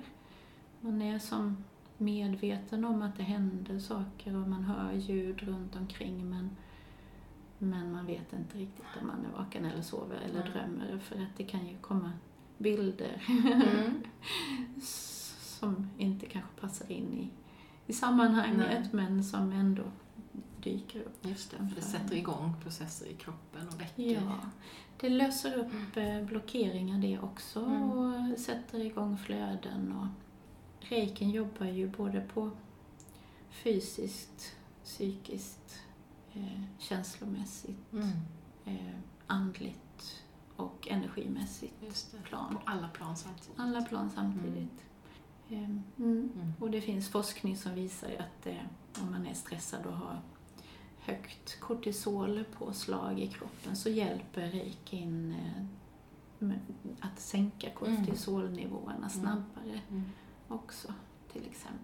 Man är som medveten om att det händer saker och man hör ljud runt omkring men, men man vet inte riktigt om man är vaken eller sover eller Nej. drömmer för att det kan ju komma bilder Mm. som inte kanske passar in i, i sammanhanget Nej. men som ändå dyker upp. Just det, för det sätter igång processer i kroppen och väcker. Ja, det löser upp eh, blockeringar det också Mm. och sätter igång flöden. Och reiken jobbar ju både på fysiskt, psykiskt, eh, känslomässigt, Mm. eh, andligt och energimässigt plan. På alla plan samtidigt. Alla plan samtidigt. Eh, Mm. Mm. Och det finns forskning som visar att eh, om man är stressad och har högt kortisolpåslag i kroppen så hjälper reikin eh, att sänka kortisolnivåerna snabbare Mm. också till exempel.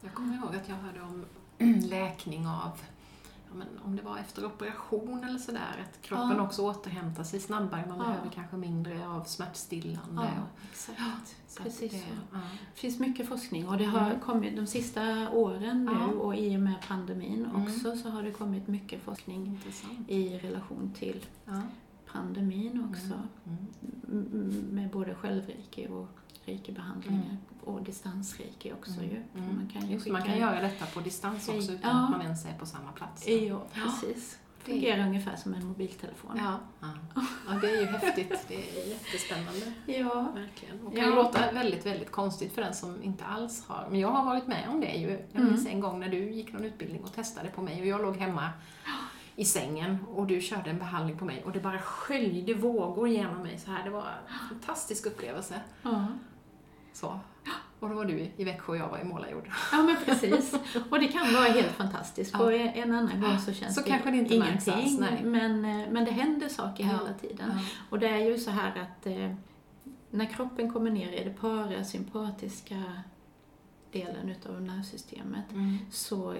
Jag kommer ihåg att jag hörde om läkning av men om det var efter operation eller sådär, att kroppen Ja. också återhämtar sig snabbare. Man Ja. behöver kanske mindre av smärtstillande. Ja, och, exakt. så precis det, så. Det finns mycket forskning och det har Mm. kommit de sista åren nu och i och med pandemin Mm. också så har det kommit mycket forskning Intressant. i relation till pandemin också. Mm. M- m- med både självreiki och reikibehandlingar och distansreiki också Mm. ju. Mm. Man kan ju Just, man kan göra detta på distans också utan Ja. att man ens är på samma plats. Ja, precis. Det- Fungerar ungefär som en mobiltelefon. Ja. Ja. ja, det är ju häftigt. Det är jättespännande. Ja. Verkligen. Och Ja. kan ju låta väldigt, väldigt konstigt för den som inte alls har... Men jag har varit med om det ju. Jag Mm. minns en gång när du gick någon utbildning och testade på mig och jag låg hemma i sängen och du körde en behandling på mig och det bara sköljde vågor genom mig så här. Det var en fantastisk upplevelse. Ja. Så. Och då var du i Växjö och jag var i Målarjord. ja, men precis. Och det kan vara helt fantastiskt. Ja. Och en annan gång så känns Så det kanske det inte ingenting. alls, nej. men, eh, men det händer saker Ja. hela tiden. Ja. Och det är ju så här att eh, när kroppen kommer ner i det parasympatiska delen utav nervsystemet Mm. så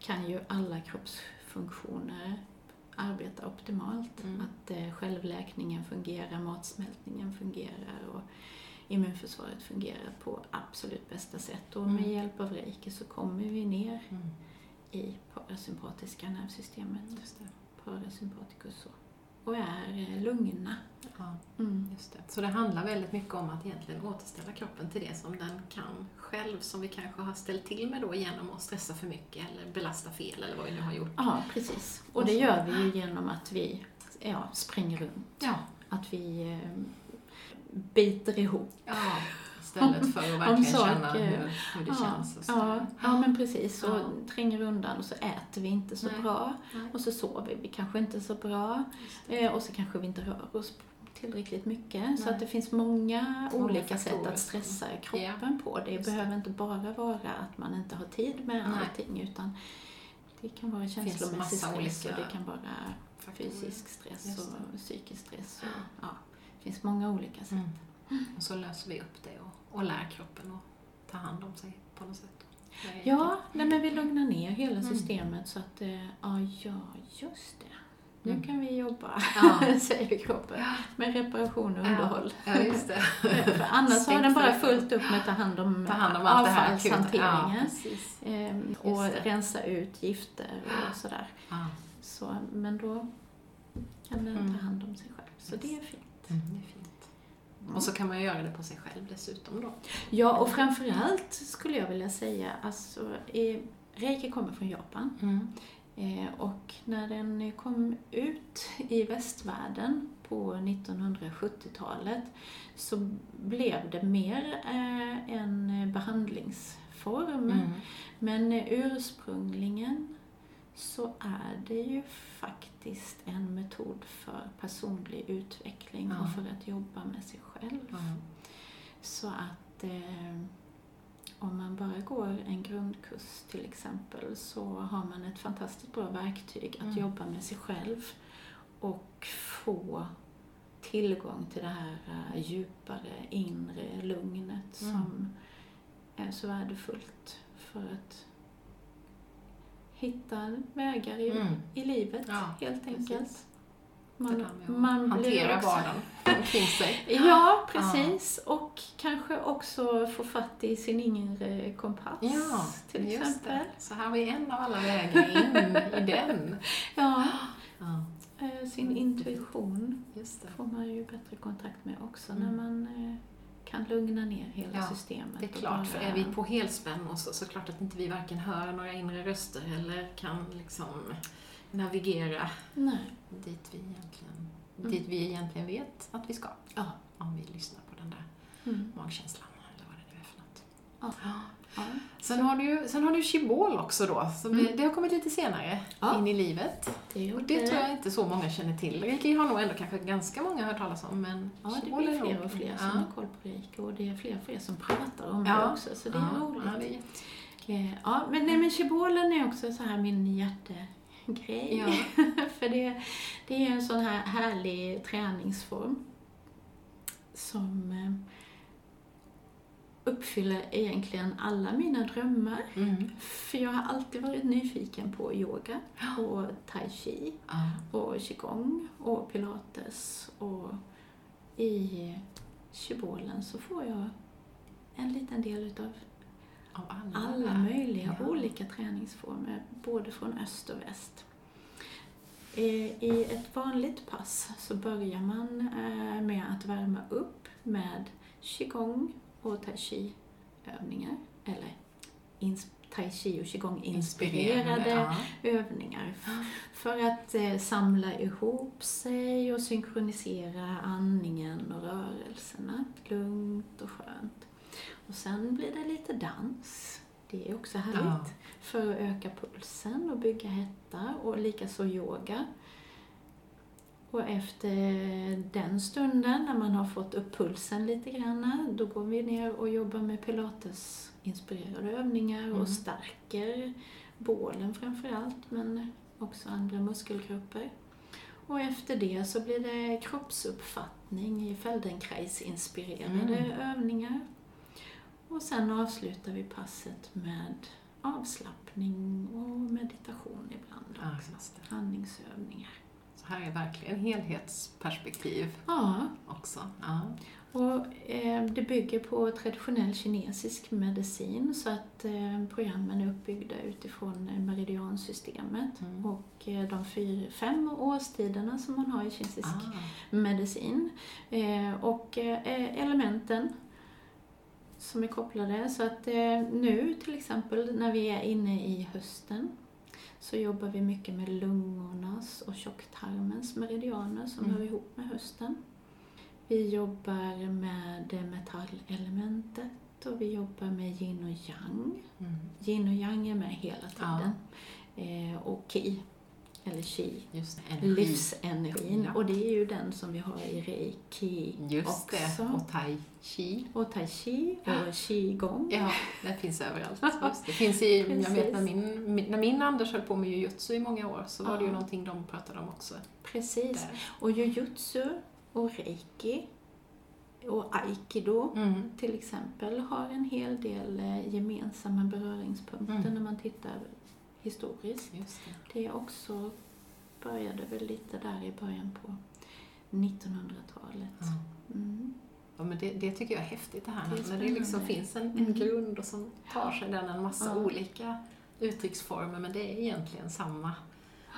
kan ju alla kroppsfunktioner arbeta optimalt. Mm. Att eh, självläkningen fungerar, matsmältningen fungerar och immunförsvaret fungerar på absolut bästa sätt. Och med Mm. hjälp av reiki så kommer vi ner Mm. i parasympatiska nervsystemet, Just det. parasympaticus, och- och är eh, lugna. Ja. Mm. Just det. Så det handlar väldigt mycket om att egentligen återställa kroppen till det som den kan själv, som vi kanske har ställt till med då genom att stressa för mycket eller belasta fel eller vad vi nu har gjort. Ja, precis. Och det gör vi ju genom att vi ja, springer runt. Ja. Att vi eh, biter ihop ja. Istället för att verkligen känna saker. hur, hur det ja, känns. Och så. ja, ja, men precis. Och Ja. tränger undan och så äter vi inte så Nej. bra. Nej. Och så sover vi kanske inte så bra. Eh, och så kanske vi inte rör oss tillräckligt mycket. Så Nej. att det finns många Många olika sätt att stressa kroppen på. Det Just det. behöver inte bara vara att man inte har tid med Nej. allting utan det kan vara känslomässig stress och det kan vara Faktorer. fysisk stress och psykisk stress. Och, ja, det finns många olika sätt. Mm. Och så löser vi upp det och, och lär kroppen att ta hand om sig på något sätt. Ja, nej, men vi lugnar ner hela Mm. systemet så att, eh, ja, ja, just det. Nu Mm. kan vi jobba, Ja. säger kroppen, med reparation och underhåll. Ja, just det. För annars har den bara fullt upp med att ta hand om, Ta hand om. Ja, avfallshanteringen. precis. ehm, och rensa ut gifter och sådär. Ja. Så, men då kan den Mm. ta hand om sig själv. Så det är fint. Mm, det är fint. Och så kan man ju göra det på sig själv dessutom då. Ja, och framförallt skulle jag vilja säga, alltså, eh, reiki kommer från Japan. Mm. Eh, och när den kom ut i västvärlden på 1970-talet så blev det mer eh, en behandlingsform. Mm. Men ursprungligen så är det ju faktiskt en metod för personlig utveckling Ja. och för att jobba med sig själv. Ja. Så att eh, om man bara går en grundkurs till exempel så har man ett fantastiskt bra verktyg att Mm. jobba med sig själv och få tillgång till det här eh, djupare inre lugnet Mm. som är så värdefullt för att hitta vägar i, Mm. i livet Ja, helt precis. enkelt. det Man, man blir hantera också- vardagen omkring sig. Ja, precis. Och kanske också få fatt i sin inre kompass Ja, till exempel. det. Så här har vi en av alla vägar in i den. Ja, Ja, eh, sin intuition får man ju bättre kontakt med också Mm. när man kan lugna ner hela Ja, systemet. Det är klart, för är vi på helspänn och så, så klart att inte vi varken hör några inre röster eller kan liksom navigera Nej. dit vi egentligen, Mm. dit vi egentligen vet att vi ska. Ja. Om vi lyssnar på den där Mm. magkänslan eller vad det nu är för något. Ja. Ja. Sen har du ju sen har du Chibol också då, så Mm. det har kommit lite senare Ja. in i livet. Det, Och det tror jag inte så många känner till. Reiki har nog ändå kanske ganska många hört talas om, men Ja, det blir fler och fler som har koll på reiki och det är fler och fler som pratar om det också, så det är roligt. Ja, det är Eh, Ja, men, nej, men chibolen är också så här min hjärtegrej. ja. För det, det är en sån här härlig träningsform som eh, uppfyller egentligen alla mina drömmar. Mm. För jag har alltid varit nyfiken på yoga och tai chi Ja. och qigong och pilates och i chibolen så får jag en liten del utav Av alla, alla möjliga Ja. olika träningsformer, både från öst och väst. I ett vanligt pass så börjar man eh, med att värma upp med qigong och tai chi övningar, eller tai chi och qigong inspirerade ja. övningar för att eh, samla ihop sig och synkronisera andningen och rörelserna lugnt och skönt. Och sen blir det lite dans. Det är också härligt. Ja. För att öka pulsen och bygga hetta och likaså yoga. Och efter den stunden, när man har fått upp pulsen lite grann, då går vi ner och jobbar med pilates-inspirerade övningar Mm. och stärker bålen framför allt, men också andra muskelgrupper. Och efter det så blir det kroppsuppfattning i Feldenkrais-inspirerade Mm. övningar. Och sen avslutar vi passet med avslappning och meditation ibland också. just det. Här är verkligen helhetsperspektiv Ja, också. Ja. och eh, det bygger på traditionell kinesisk medicin så att eh, programmen är uppbyggda utifrån eh, meridiansystemet Mm. och eh, de fyra, fem årstiderna som man har i kinesisk Ah. medicin. Eh, och eh, elementen som är kopplade. Så att eh, nu till exempel när vi är inne i hösten så jobbar vi mycket med lungornas och tjocktarmens meridianer som Mm. hör ihop med hösten. Vi jobbar med metallelementet och vi jobbar med yin och yang. Mm. Yin och yang är med hela tiden. Eh, och ki, eller chi, Just energi. livsenergin. Ja. Och det är ju den som vi har i reiki Just också. det, och tai chi. Och tai chi och qigong. Ja, det finns överallt. Just det. finns i, jag vet när min, när min Anders höll på med jujutsu i många år så var det ju Ja. någonting de pratade om också. Precis. Där. Och jujutsu och reiki och aikido Mm. till exempel har en hel del eh, gemensamma beröringspunkter Mm. när man tittar historiskt. Just det. Det också började väl lite där i början på 1900-talet. Ja. Mm. Ja, men det, det tycker jag är häftigt det här Det är när det liksom finns en, en Mm. grund och så tar sig den en massa Ja. olika uttrycksformer men det är egentligen samma,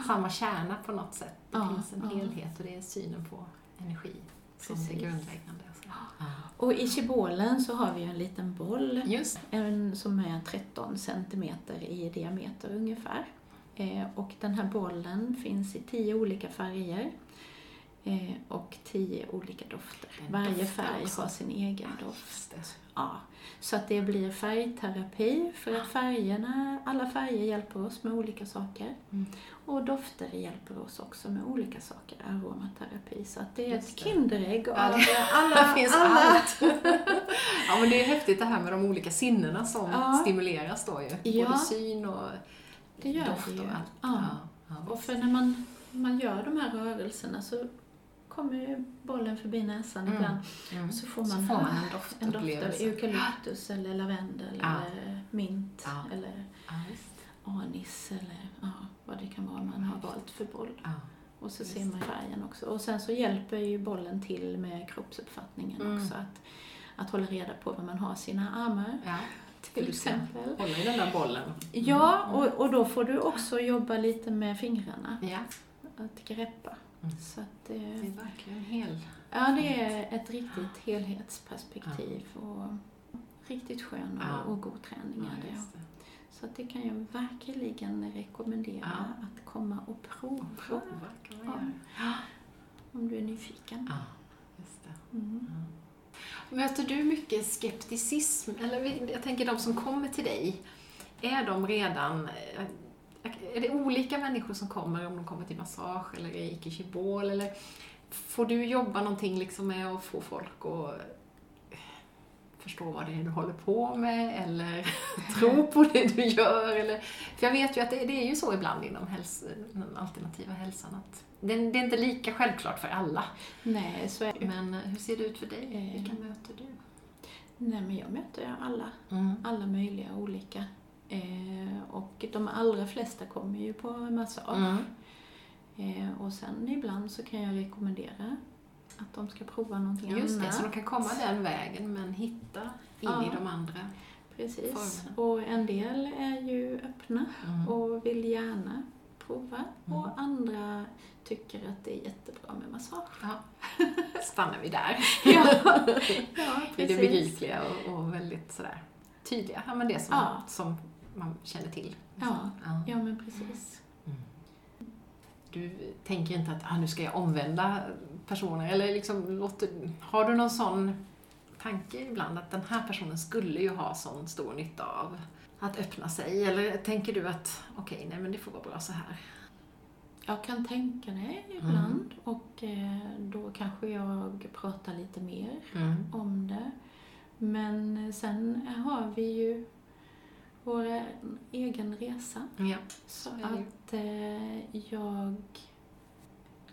samma kärna på något sätt. Det Ja, finns en helhet och det är synen på energi som Precis. är grundläggande. Ja. Och i chibolen så har vi en liten boll Just en, som är 13 centimeter i diameter ungefär. Eh, och den här bollen finns i tio olika färger. Eh, och tio olika dofter. En Varje färg också. har sin egen doft. Ja, så att det blir färgterapi för att färgerna, alla färger hjälper oss med olika saker. Mm. Och dofter hjälper oss också med olika saker, aromaterapi. Så att det är Just ett. Kinderägg av alla, Där finns alla. allt. ja, men det är häftigt det här med de olika sinnena som Ja. stimuleras då ju. Ja. Både syn och Det gör doft och allt. Ja. Ja, Och för när man, man gör de här rörelserna så kommer ju bollen förbi näsan Mm. ibland. Mm. Och så får Så man, får man en en doft av eukalyptus eller lavendel Ja. eller mint Ja. eller Ja, anis eller ja, vad det kan vara man har valt för boll. Ja. Och så Just ser man färgen också. Och sen så hjälper ju bollen till med kroppsuppfattningen Mm. också. Att, att hålla reda på var man har sina armar Ja. till exempel. Hålla i den där bollen. Ja, Mm. och, och då får du också jobba lite med fingrarna. Ja, Att greppa. Mm. Så att det är verkligen hel... ja, det är ett riktigt helhetsperspektiv och riktigt skön och, Ja. och god träning är just det. Så att det kan jag verkligen rekommendera Ja. att komma och prova Prova Ja. göra. om du är nyfiken. Ja, just det. Mm. Möter du mycket skepticism? Eller jag tänker de som kommer till dig, är de redan... Är det olika människor som kommer om de kommer till massage eller reiki shibol eller får du jobba någonting liksom med att få folk att eh, förstå vad det är du håller på med eller tro på det du gör eller... För jag vet ju att det, det är ju så ibland inom häls, den alternativa hälsan att det, det är inte lika självklart för alla. Nej, så är det. Men eh, hur ser det ut för dig? Eh. Vilka möter du? Nej, men jag möter alla. Mm. Alla möjliga olika. Eh, och de allra flesta kommer ju på massage. Mm. Eh, och sen ibland så kan jag rekommendera att de ska prova någonting Just det, annat. så de kan komma den vägen men hitta in Ja. i de andra. Precis. formerna. Och en del är ju öppna Mm. och vill gärna prova. Mm. Och andra tycker att det är jättebra med massage. Ja. Stannar vi där. ja, ja I det precis. begripliga och, och väldigt sådär tydliga. Ja, men det som, Ja. som man känner till. Ja. Ja. Ja, men precis. Du tänker inte att ah, nu ska jag omvända personer eller liksom låter, har du någon sån tanke ibland att den här personen skulle ju ha sån stor nytta av att öppna sig? Eller tänker du att okej, nej men det får vara bra så här? Jag kan tänka det ibland och eh, då kanske jag pratar lite mer Mm. om det. Men sen har vi ju vår egen resa. Ja. Så ju. att eh, jag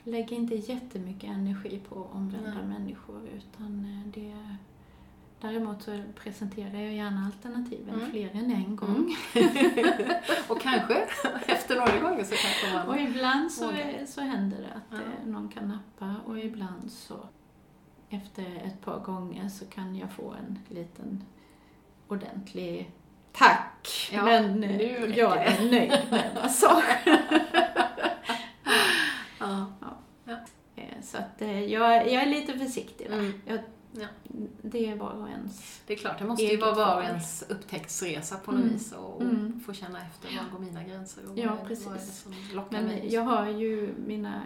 lägger inte jättemycket energi på att omvända Nej. människor utan eh, det Däremot så presenterar jag gärna alternativen Mm. fler än en gång. och kanske efter några gånger så kanske man... Och ibland så, så händer det att Ja. eh, någon kan nappa och ibland så efter ett par gånger så kan jag få en liten ordentlig tack, Ja, men nu eh, jag det." är nöjd med massage. Ja. Eh, Så att eh, jag, jag är lite försiktig. Mm. Jag, Ja. Det är var och ens. Det är klart, det måste ju vara var och ens upptäcktsresa på något Mm. vis och, och Mm. få känna efter var går mina gränser och Ja, vad, är, vad är det precis. som lockar mig. Men jag har ju mina...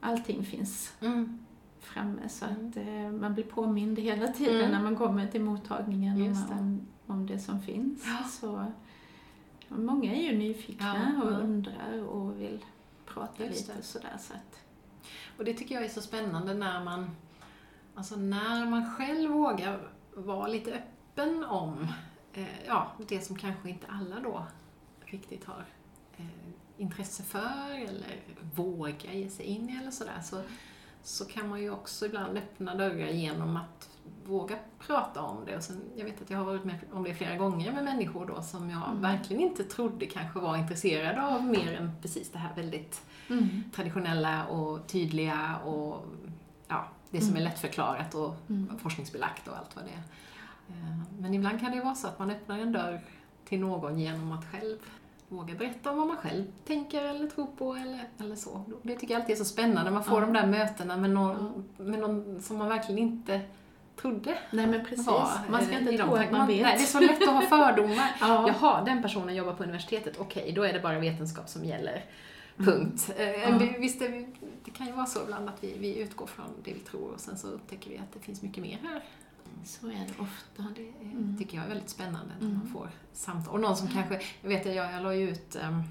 Allting finns Mm. framme så Mm. att man blir påmind hela tiden Mm. när man kommer till mottagningen om, om det som finns. Ja. Så, många är ju nyfikna Ja, och undrar och vill prata Just lite det. sådär. Så att, Och det tycker jag är så spännande när man, alltså när man själv vågar vara lite öppen om eh, ja, det som kanske inte alla då riktigt har eh, intresse för eller vågar ge sig in i eller sådär så, så kan man ju också ibland öppna dörrar genom att våga prata om det. Och sen, jag vet att jag har varit med om det flera gånger med människor då som jag Mm. verkligen inte trodde kanske var intresserade av mer än precis det här väldigt traditionella och tydliga och ja, det som Mm. är lättförklarat och Mm. forskningsbelagt och allt vad det är. Eh, Men ibland kan det ju vara så att man öppnar en dörr till någon genom att själv våga berätta om vad man själv tänker eller tror på eller, eller så. Det tycker jag alltid är så spännande, man får Ja. de där mötena med någon, med någon som man verkligen inte trodde Nej men precis, var. man ska eh, inte tro att man vet. Nej, det är så lätt att ha fördomar. ja. Jaha, den personen jobbar på universitetet, okej, då är det bara vetenskap som gäller. punkt. Eh, Ja. det- Visst, det, det kan ju vara så ibland att vi, vi utgår från det vi tror och sen så upptäcker vi att det finns mycket mer här. Så är det ofta. Det är, Mm. tycker jag är väldigt spännande när Mm. man får samtal. Och någon som kanske, jag vet jag, jag la ju ut, um,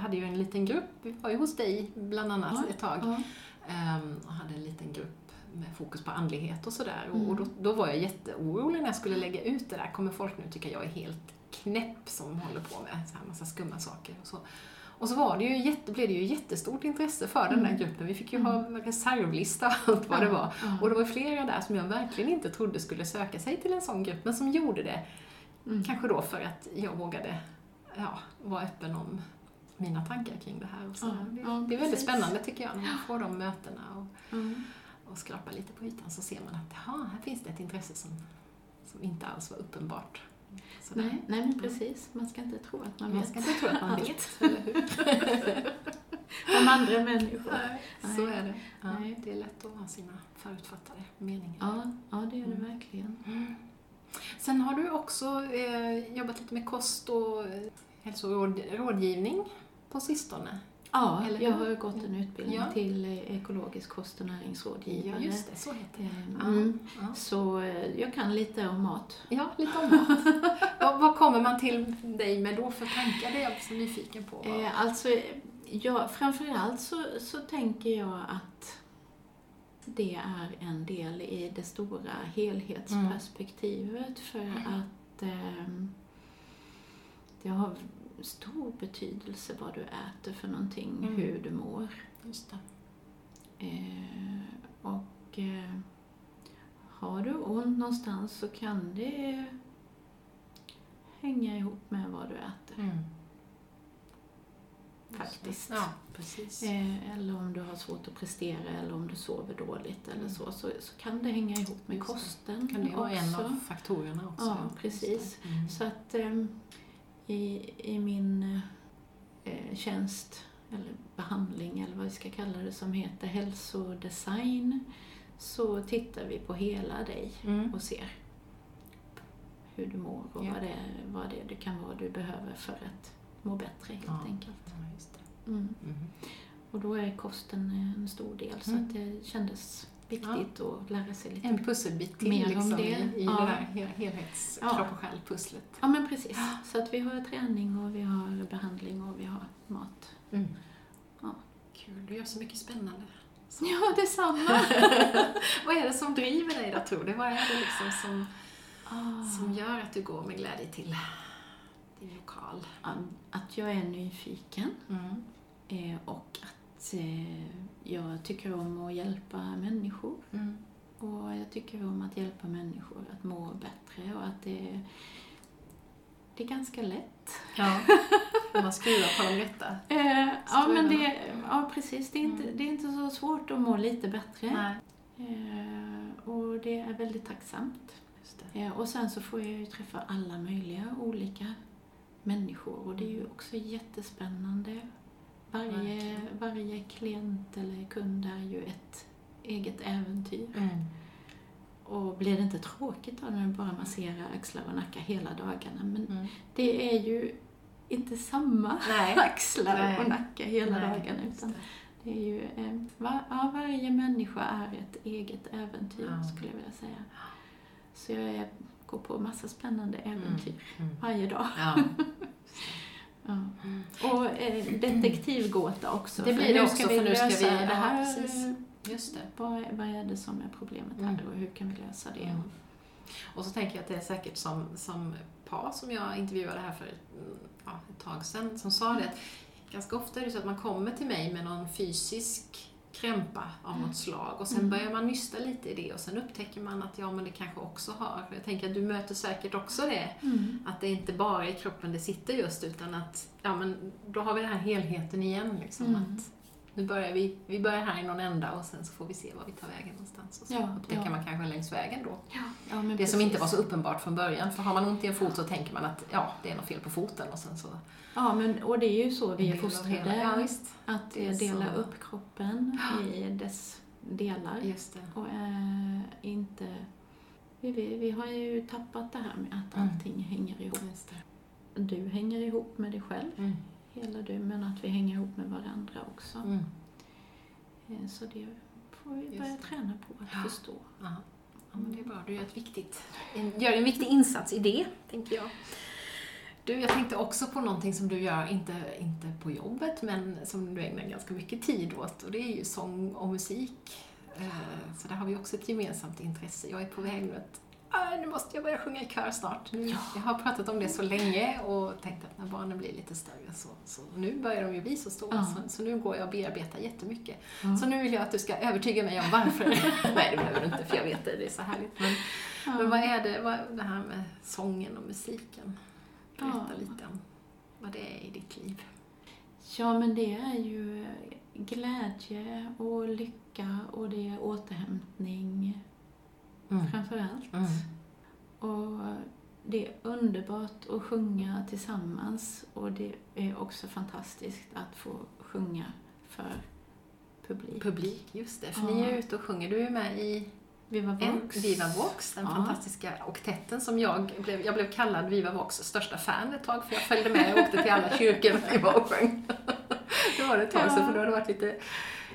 hade ju en liten grupp, vi var ju hos dig bland annat Ja, ett tag. Ja. Ehm, och hade en liten grupp med fokus på andlighet och sådär. Mm. Och, då, då var jag jätteorolig när jag skulle lägga ut det där. Kommer folk nu tycka jag är helt knäpp som håller på med så här massa skumma saker och så. Och så var det ju jätte, blev det ju jättestort intresse för den där Mm. gruppen. Vi fick ju ha reservlista och allt vad det var. Ja. Och det var flera där som jag verkligen inte trodde skulle söka sig till en sån grupp, men som gjorde det. Mm. Kanske då för att jag vågade ja, vara öppen om mina tankar kring det här. Och så. Ja, det, ja, det är väldigt precis. spännande tycker jag, när man får de mötena. Och, Mm. Och skrapar lite på ytan så ser man att jaha, här finns det ett intresse som, som inte alls var uppenbart. Sådär. Nej, nej, men precis. Man ska inte tro att man Man vet ska inte tro att man vet, eller hur? om andra människor. Nej, så är det. Ja, Nej. det är lätt att ha sina förutfattade meningar. Ja, ja det är det Mm. verkligen. Mm. Sen har du också eh, jobbat lite med kost och eh, hälsorådgivning på sistone. Ja, Eller jag har gått en utbildning Ja. till eh, ekologisk kost och näringsrådgivare. Ja, just det, så heter det. Eh, Ja, Mm. ja. Så eh, jag kan lite om mat. ja lite om mat. vad, vad kommer man till dig med då för tankar? Det är jag så nyfiken på. Eh, alltså, ja, framförallt så, så tänker jag att det är en del i det stora helhetsperspektivet för att ehm, det har stor betydelse vad du äter för någonting, Mm. hur du mår. Just. Eh, och eh, har du ont någonstans så kan det hänga ihop med vad du äter. Mm. Faktiskt. Ja, precis. Eh, eller om du har svårt att prestera eller om du sover dåligt eller Mm. så, så, så kan det hänga ihop med Just kosten kan det vara en av faktorerna också? Ja, precis. Mm. Så att ehm, i, i min eh, tjänst, eller behandling eller vad vi ska kalla det, som heter hälsodesign, så tittar vi på hela dig Mm. och ser hur du mår och Ja. vad, det, vad det, det kan vara du behöver för att må bättre helt Ja. enkelt. Ja. Mm. Mm. Och då är kosten en stor del så Mm. att det kändes viktigt att lära sig lite. En pusselbit till Mer om liksom, det. i, i Ja. det där hel- helhets Ja. och själ-pusslet. Ja men precis. Så att vi har träning och vi har behandling och vi har mat. Mm. Ja. Kul, du gör så mycket spännande. Ja, detsamma! Vad är det som driver dig då, tror du? Vad är det liksom som, Ah. som gör att du går med glädje till din lokal? Att jag är nyfiken Mm. eh, och att eh, jag tycker om att hjälpa människor. Mm. Och jag tycker om att hjälpa människor att må bättre och att det, det är ganska lätt. Ja, man skruvar på de rätta. Eh, ja, men det, ja, precis. Det är, inte, Mm. det är inte så svårt att må lite bättre. Nej, Eh, och det är väldigt tacksamt. Eh, och sen så får jag ju träffa alla möjliga olika människor och det är ju också jättespännande. Varje, varje klient eller kund är ju ett eget äventyr. Mm. Och blir det inte tråkigt då när du bara masserar axlar och nacka hela dagarna? Men Mm. det är ju inte samma Nej. axlar Nej. och nacka hela Nej, dagarna. Utan det. är ju, eh, var, ja, varje människa är ett eget äventyr Ja. skulle jag vilja säga. Så jag går på massa spännande äventyr Mm. varje dag. Ja. Ja. Och eh, detektivgåta också. Det för blir det nu också, för nu ska vi- det här. precis. Just det. Vad, är- vad är det som är problemet Mm. här och hur kan vi lösa det? Mm. Och så tänker jag att det är säkert som, som par som jag intervjuade här för mm, ja, ett tag sedan som sa det att ganska ofta är det så att man kommer till mig med någon fysisk krämpa av något slag och sen Mm. börjar man nysta lite i det och sen upptäcker man att ja men det kanske också har, jag tänker att du möter säkert också det, Mm. att det inte bara är i kroppen det sitter just utan att ja men då har vi den här helheten igen liksom Mm. att nu börjar vi, vi börjar här i någon ända och sen så får vi se var vi tar vägen någonstans och så Ja, upptäcker ja. man kanske längs vägen då Ja, ja, men det som inte var precis. så uppenbart från början. För har man ont i en fot så tänker man att ja, det är något fel på foten och sen så... Ja, men, och det är ju så vi är fostrade. Ja, visst. Att Det dela så. upp kroppen i dess delar. Just det. Och eh, inte... Vi, vi, vi har ju tappat det här med att Mm. allting hänger ihop. Du hänger ihop med dig själv. Mm. Hela du, men att vi hänger ihop med varandra också. Mm. Eh, Så det får vi Just börja det. träna på att Ja. förstå. Ja. ja, men det är bra. Du gör, ett viktigt, gör en viktig insats i det, tänker jag. Du, jag tänkte också på någonting som du gör, inte, inte på jobbet, men som du ägnar ganska mycket tid åt, och det är ju sång och musik. Eh, Så där har vi också ett gemensamt intresse. Jag är på väg nu att "Ah, nu måste jag börja sjunga i kör snart. Nu, Jag har pratat om det så länge och tänkt att när barnen blir lite större så, så nu börjar de ju bli så stora, Ja. så, så nu går jag och bearbetar jättemycket. Ja. Så nu vill jag att du ska övertyga mig om varför. Nej, det behöver du inte, för jag vet det, det är så härligt. Men, Ja. men vad är det, vad, det här med sången och musiken? Berätta lite om vad det är i ditt liv. Ja, men det är ju glädje och lycka och det är återhämtning framför allt. Mm. Och det är underbart att sjunga tillsammans och det är också fantastiskt att få sjunga för publik. Publik, just det. För Ja. ni är ute och sjunger. Du är med i Viva en Vox. Viva Vox, den Ja. fantastiska oktetten som jag blev, jag blev kallad Viva Vox största fan ett tag för jag följde med och åkte till alla kyrkor vi var och sjöng. Det var ett tag sedan Ja. för då har det varit lite,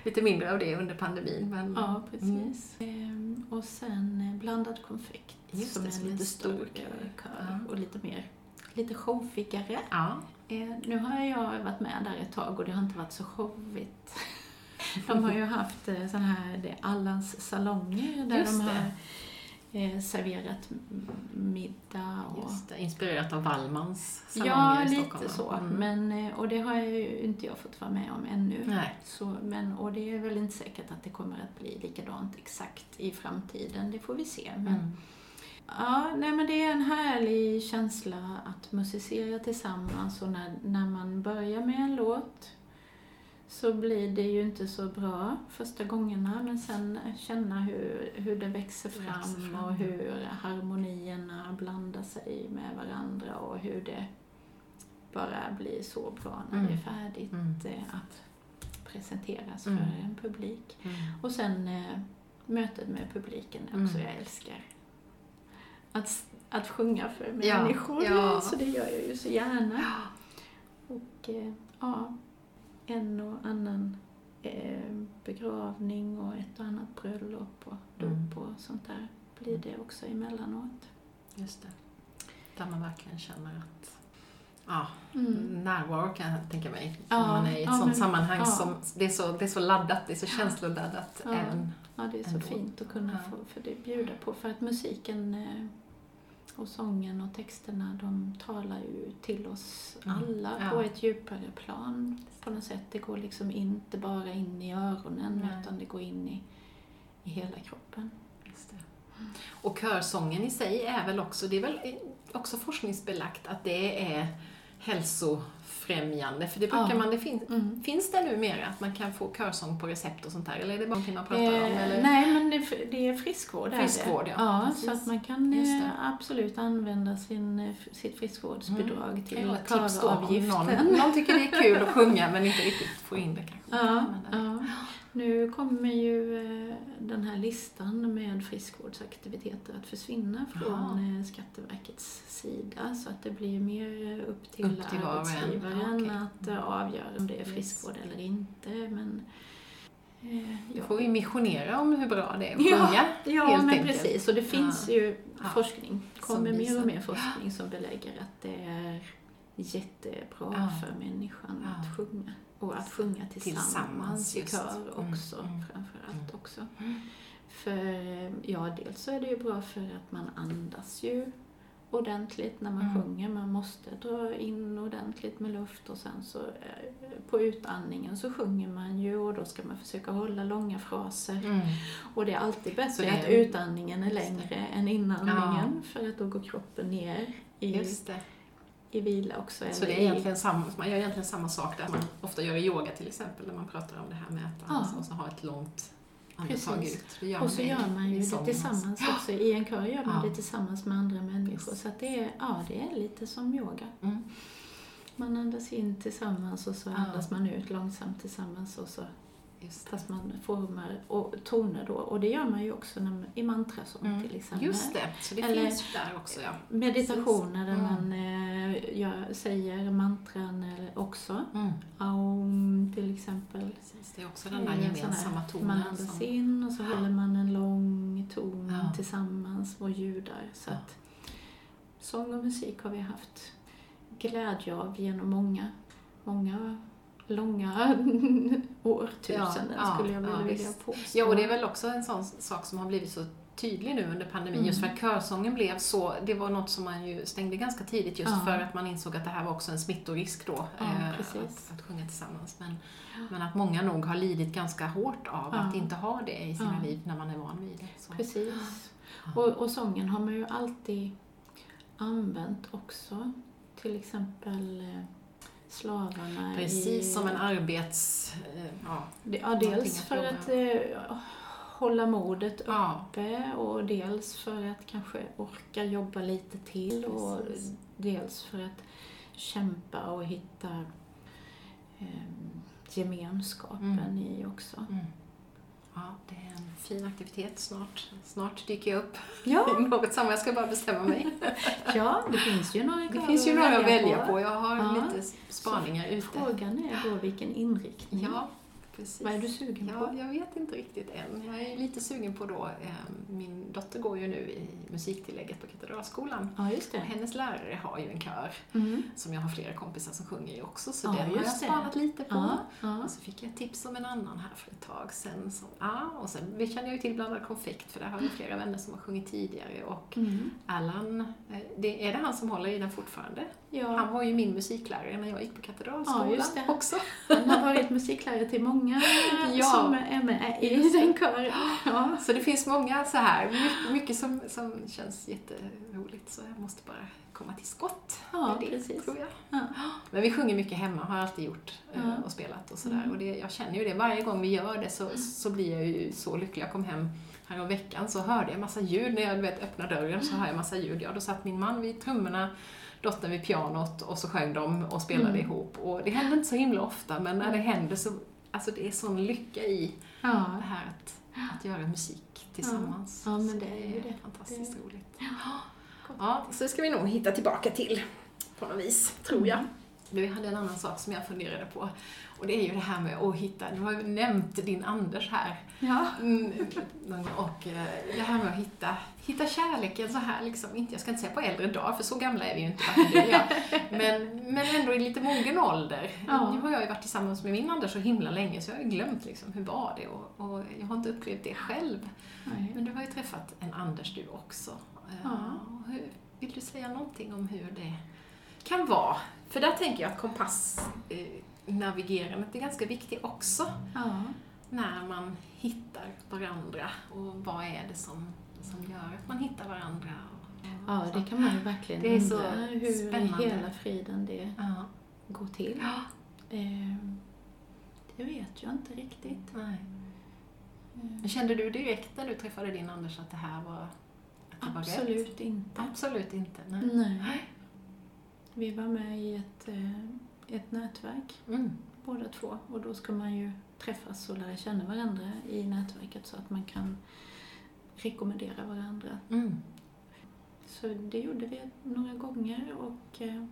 lite mindre av det under pandemin. Men, Ja, precis. Ehm, och sen eh, blandad konfekt Just som det, är som en lite stor kör. Ja. och lite mer, lite showigare. ja. Eh, nu har jag varit med där ett tag och det har inte varit så showigt. De har ju haft eh, sån här det är Allans salonger där Just de det. Eh, serverat middag och det, inspirerat av Wallmans Ja, salonger i lite Stockholm. så. Mm. Men, eh, och det har ju inte jag fått vara med om ännu. Nej. Så, men, och det är väl inte säkert att det kommer att bli likadant exakt i framtiden. Det får vi se. Men, Mm. Ja, nej, men det är en härlig känsla att musicera tillsammans och när, när man börjar med en låt så blir det ju inte så bra första gångerna men sen känna hur, hur det växer fram, Växer fram, och ja. hur harmonierna blandar sig med varandra och hur det bara blir så bra när Mm. det är färdigt Mm. eh, att presenteras Mm. för en publik. Mm. Och sen eh, mötet med publiken är också Mm. jag älskar. Att, att sjunga för Ja, människor, ja. så det gör jag ju så gärna. Och eh, ja, en och annan eh, begravning och ett och annat bröllop och dop Mm. och sånt där blir det också emellanåt. Just det. Där man verkligen känner att ja, Mm. närvaro kan jag tänka mig. Ja, När man är i ett ja, sånt men- sammanhang ja. som det är, så, det är så laddat, det är så känsloladdat. Ja. Även, Ja, det är så Ändå. fint att kunna få för det bjuda på. För att musiken eh, och sången och texterna, de talar ju till oss Mm. alla Ja. på ett djupare plan. På något sätt. Det går liksom inte bara in i öronen Nej. utan det går in i, i hela kroppen. det. Och körsången i sig är väl också, det är väl också forskningsbelagt att det är hälsofrämjande. För det brukar Ja. man, det fin, Mm. finns det numera att man kan få körsång på recept och sånt där? Eller är det bara någonting man pratar om? Eh, Eller? nej, men det, det är friskvård. Friskvård, det. ja. ja så att man kan eh, absolut använda sin, eh, sitt friskvårdsbidrag Kan till om någon, köravgiften. någon tycker det är kul att sjunga men inte riktigt får in det kanske. Ja, eh, ja. Nu kommer ju eh, den här listan med friskvårdsaktiviteter att försvinna från eh, Skatteverkets sida så att det blir mer upp till, Upp till arbetsgivaren Ja, okej. att eh, avgöra om det är Yes. friskvård eller inte. Men, eh, Då ja. får vi missionera om hur bra det är att Ja. Ja, helt men enkelt. precis. Och det finns ju Ja. forskning. Som kommer mer och mer forskning som belägger att det är jättebra Ja. för människan Ja. att sjunga. Och att sjunga tillsammans, Tillsammans, i kör Mm, också, mm, framför allt mm. också. För ja, dels så är det ju bra för att man andas ju ordentligt när man Mm. sjunger. Man måste dra in ordentligt med luft och sen så eh, på utandningen så sjunger man ju och då ska man försöka hålla långa fraser. Mm. Och det är alltid bättre är- att utandningen är längre än inandningen för att då går kroppen ner i. i vila också. Så det är i- egentligen samma, man gör egentligen samma sak där man ofta gör i yoga till exempel, när man pratar om det här med att andas Ja. och så ha ett långt andetag ut. Och så gör man ju det tillsammans också. I en kör gör man Ja. det tillsammans med andra människor. Så det är, ja, det är lite som yoga. Mm. Man andas in tillsammans och så Ja. andas man ut långsamt tillsammans och så Just. Fast man formar och toner då. Och det gör man ju också när, i mantrasång Mm. till exempel. Just det, så det Eller- finns där också ja. Meditationer där Mm. man eh, gör, säger mantran också. Mm. Aum till exempel. Precis, det är också den där gemensamma Man tonen. andas Som, in och så håller man en lång ton Ja. tillsammans och ljudar. Så Ja. att sång och musik har vi haft glädje av genom många, många långa årtusenden Ja, ja, skulle jag ja, vilja påstå. ja, och det är väl också en sån sak som har blivit så tydlig nu under pandemin, Mm. just för att körsången blev så, det var något som man ju stängde ganska tidigt just Ja. för att man insåg att det här var också en smittorisk då, Ja, eh, att, att sjunga tillsammans. Men, men att många nog har lidit ganska hårt av Ja. att inte ha det i sina Ja. liv när man är van vid det. Så. Precis. Ja. Och, och sången har man ju alltid använt också. Till exempel slavarna i... Precis som en arbets... Eh, ja, Ja, dels att för jobba. att eh, hålla modet ja, uppe och dels för att kanske orka jobba lite till och Precis. dels för att kämpa och hitta eh, gemenskapen Mm. i också. mm. Ja, det är en fin aktivitet snart. Snart dyker jag upp Ja, i något sammanhang. Jag ska bara bestämma mig. ja, det finns ju några Det finns ju några att välja på. Jag har Ja. lite spaningar ute. Frågan är då vilken inriktning. Ja, precis. Vad är du sugen Ja, på? jag vet inte riktigt än. Jag är lite sugen på då, eh, min dotter går ju nu i musiktillägget på Katedralskolan. Ja, just Och det. hennes lärare har ju en kör Mm. som jag har flera kompisar som sjunger i också, så Ja, den har jag det. spanat lite på. Ja. Och så fick jag tips om en annan här för ett tag sedan. Som, ja, och sen vi känner jag ju till Blandad konfekt för där har jag flera vänner som har sjungit tidigare. Och Mm. Allan, eh, det, är det han som håller i den fortfarande? Ja, Han var ju min musiklärare när jag gick på Katedralskolan Ja, just det. också. han har varit musiklärare till många Ja. som är med i den kören. Ja. Så det finns många så här, mycket, mycket som, som känns jätteroligt så jag måste bara komma till skott Ja, det, precis. tror jag. Ja. Men vi sjunger mycket hemma, har alltid gjort eh, Ja. och spelat och sådär. Mm. Och det, jag känner ju det, varje gång vi gör det så, så blir jag ju så lycklig. Jag kom hem här om veckan så hörde jag massa ljud när jag vet, öppnade dörren så hör jag massa ljud. Ja, då satt min man vid trummorna, dottern vid pianot och så sjöng de och spelade Mm. ihop. Och det händer inte så himla ofta men när det händer så, alltså det är sån lycka i Ja. det här att, att göra musik tillsammans. Ja, men Så det är ju det. fantastiskt Det- roligt. Ja, så ska vi nog hitta tillbaka till på något vis, tror jag. Du, jag hade en annan sak som jag funderade på. Och det är ju det här med att hitta, du har ju nämnt din Anders här. Ja. Mm, och eh, det här med att hitta, hitta kärleken så här, liksom, inte, jag ska inte säga på äldre dagar, för så gamla är vi ju inte, jag. Men, men ändå i lite mogen ålder. Ja. Nu har jag ju varit tillsammans med min Anders så himla länge, så jag har ju glömt liksom, hur var det och, och jag har inte upplevt det själv. Nej. Men du har ju träffat en Anders du också. Eh, Ja. hur, vill du säga någonting om hur det kan vara? För där tänker jag att kompassnavigerandet är ganska viktigt också. Ja. När man hittar varandra och vad är det som, som gör att man hittar varandra. Ja, det kan man ju verkligen Det är så undra hur spännande. hela friden det Ja. går till. Ja, Eh, det vet jag inte riktigt. nej. Eh, Men kände du direkt när du träffade din Anders att det här var, att det var rätt? Absolut inte. Absolut inte. Nej. Nej. Vi var med i ett, eh, ett nätverk Mm. båda två och då ska man ju träffas och lära känna varandra i nätverket så att man kan rekommendera varandra. Mm. Så det gjorde vi några gånger och eh,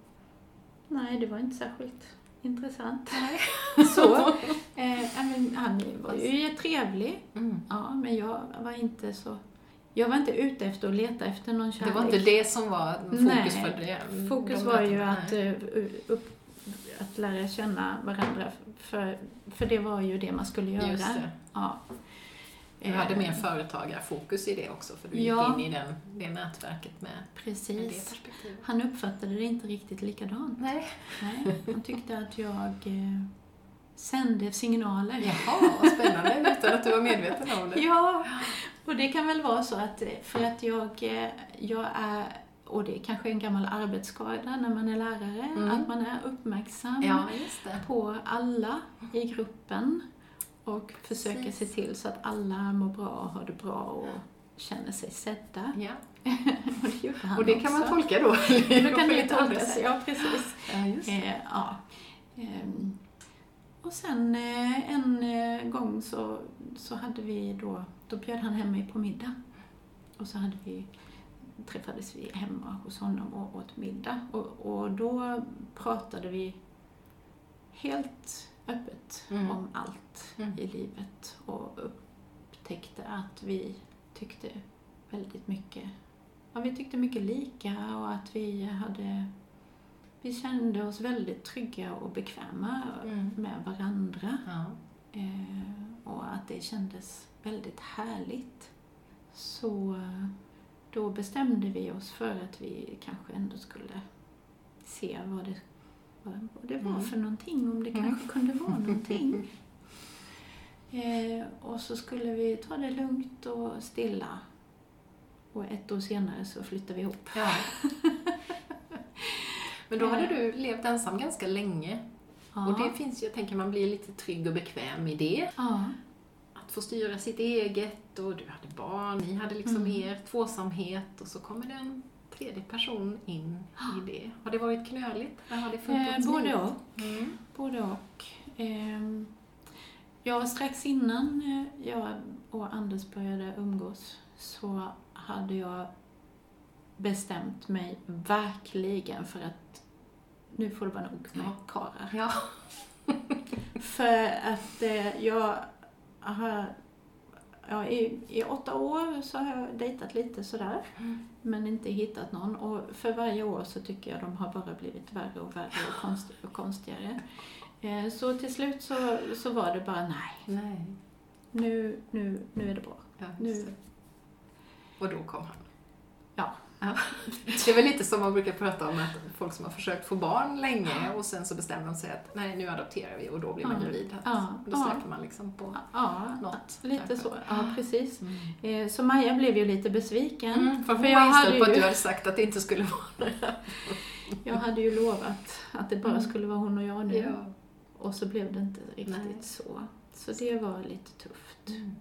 nej, det var inte särskilt intressant. Så, eh, men han var ju trevlig, Mm. ja, men jag var inte så... Jag var inte ute efter att leta efter någon kärlek. Det var inte det som var fokus Nej, för det? Fokus de var ju att, eh, upp, att lära känna varandra, för, för det var ju det man skulle göra. Just det. Ja. Du hade Eh, mer företagarfokus i det också, för du gick Ja. in i den, det nätverket med, med det Precis. perspektivet. Han uppfattade det inte riktigt likadant. Nej. Nej, han tyckte att jag eh, sände signaler. Jaha, vad spännande, utan att du var medveten om det. Ja, och det kan väl vara så att eh, för att jag, eh, jag är, och det är kanske en gammal arbetsskada när man är lärare, Mm. att man är uppmärksam Ja, på alla i gruppen och försöker Precis. se till så att alla mår bra och har det bra och känner sig sedda. Ja. Och det gjorde han Och det kan man tolka då. Då kan det tolkas, ja precis. Ja. Eh, ja. Ehm, och sen eh, en eh, gång så, så hade vi då, då bjöd han hem mig på middag. Och så hade vi, träffades vi hemma hos honom och åt middag. Och, och då pratade vi helt öppet Mm. om allt Mm. i livet och upptäckte att vi tyckte väldigt mycket, ja vi tyckte mycket lika och att vi hade, vi kände oss väldigt trygga och bekväma Mm. med varandra. Ja. Eh, och att det kändes väldigt härligt. Så då bestämde vi oss för att vi kanske ändå skulle se vad det, vad, det var Mm. för någonting, om det Mm. kanske kunde vara någonting. Eh, och så skulle vi ta det lugnt och stilla. Och ett år senare så flyttade vi ihop. Ja. Men då hade du levt ensam ganska länge. Ja. Och det finns jag tänker man blir lite trygg och bekväm i det. ja. Få styra sitt eget och du hade barn, ni hade liksom Mm. er tvåsamhet och så kommer det en tredje person in i det. Har det varit knöligt? Eller har det Eh, både och. Mm. Både och. Ehm, Ja, strax innan eh, jag och Anders började umgås så hade jag bestämt mig verkligen för att nu får det vara nog med Ja. karlar. Ja. För att eh, jag har, ja, i, i åtta år så har jag dejtat lite sådär, Mm. men inte hittat någon. Och för varje år så tycker jag de har bara blivit värre och värre och, konst, och konstigare. Eh, så till slut så, så var det bara nej, Nej. nu, nu, nu är det bra. Ja, Nu-. Och då kom han. Ja. Ja. Det är väl lite som man brukar prata om att folk som har försökt få barn länge och sen så bestämmer de sig att nej, nu adopterar vi och då blir man gravid. Ja. Då släpper man liksom på Ja, något. lite kanske. så. Ja, precis. Mm. Eh, så Maja blev ju lite besviken. Mm, för hon För var jag inställd hade på att ju- du hade sagt att det inte skulle vara det. Jag hade ju lovat att det bara Mm. skulle vara hon och jag nu. Ja. Och så blev det inte riktigt Nej. så. Så det var lite tufft. Mm.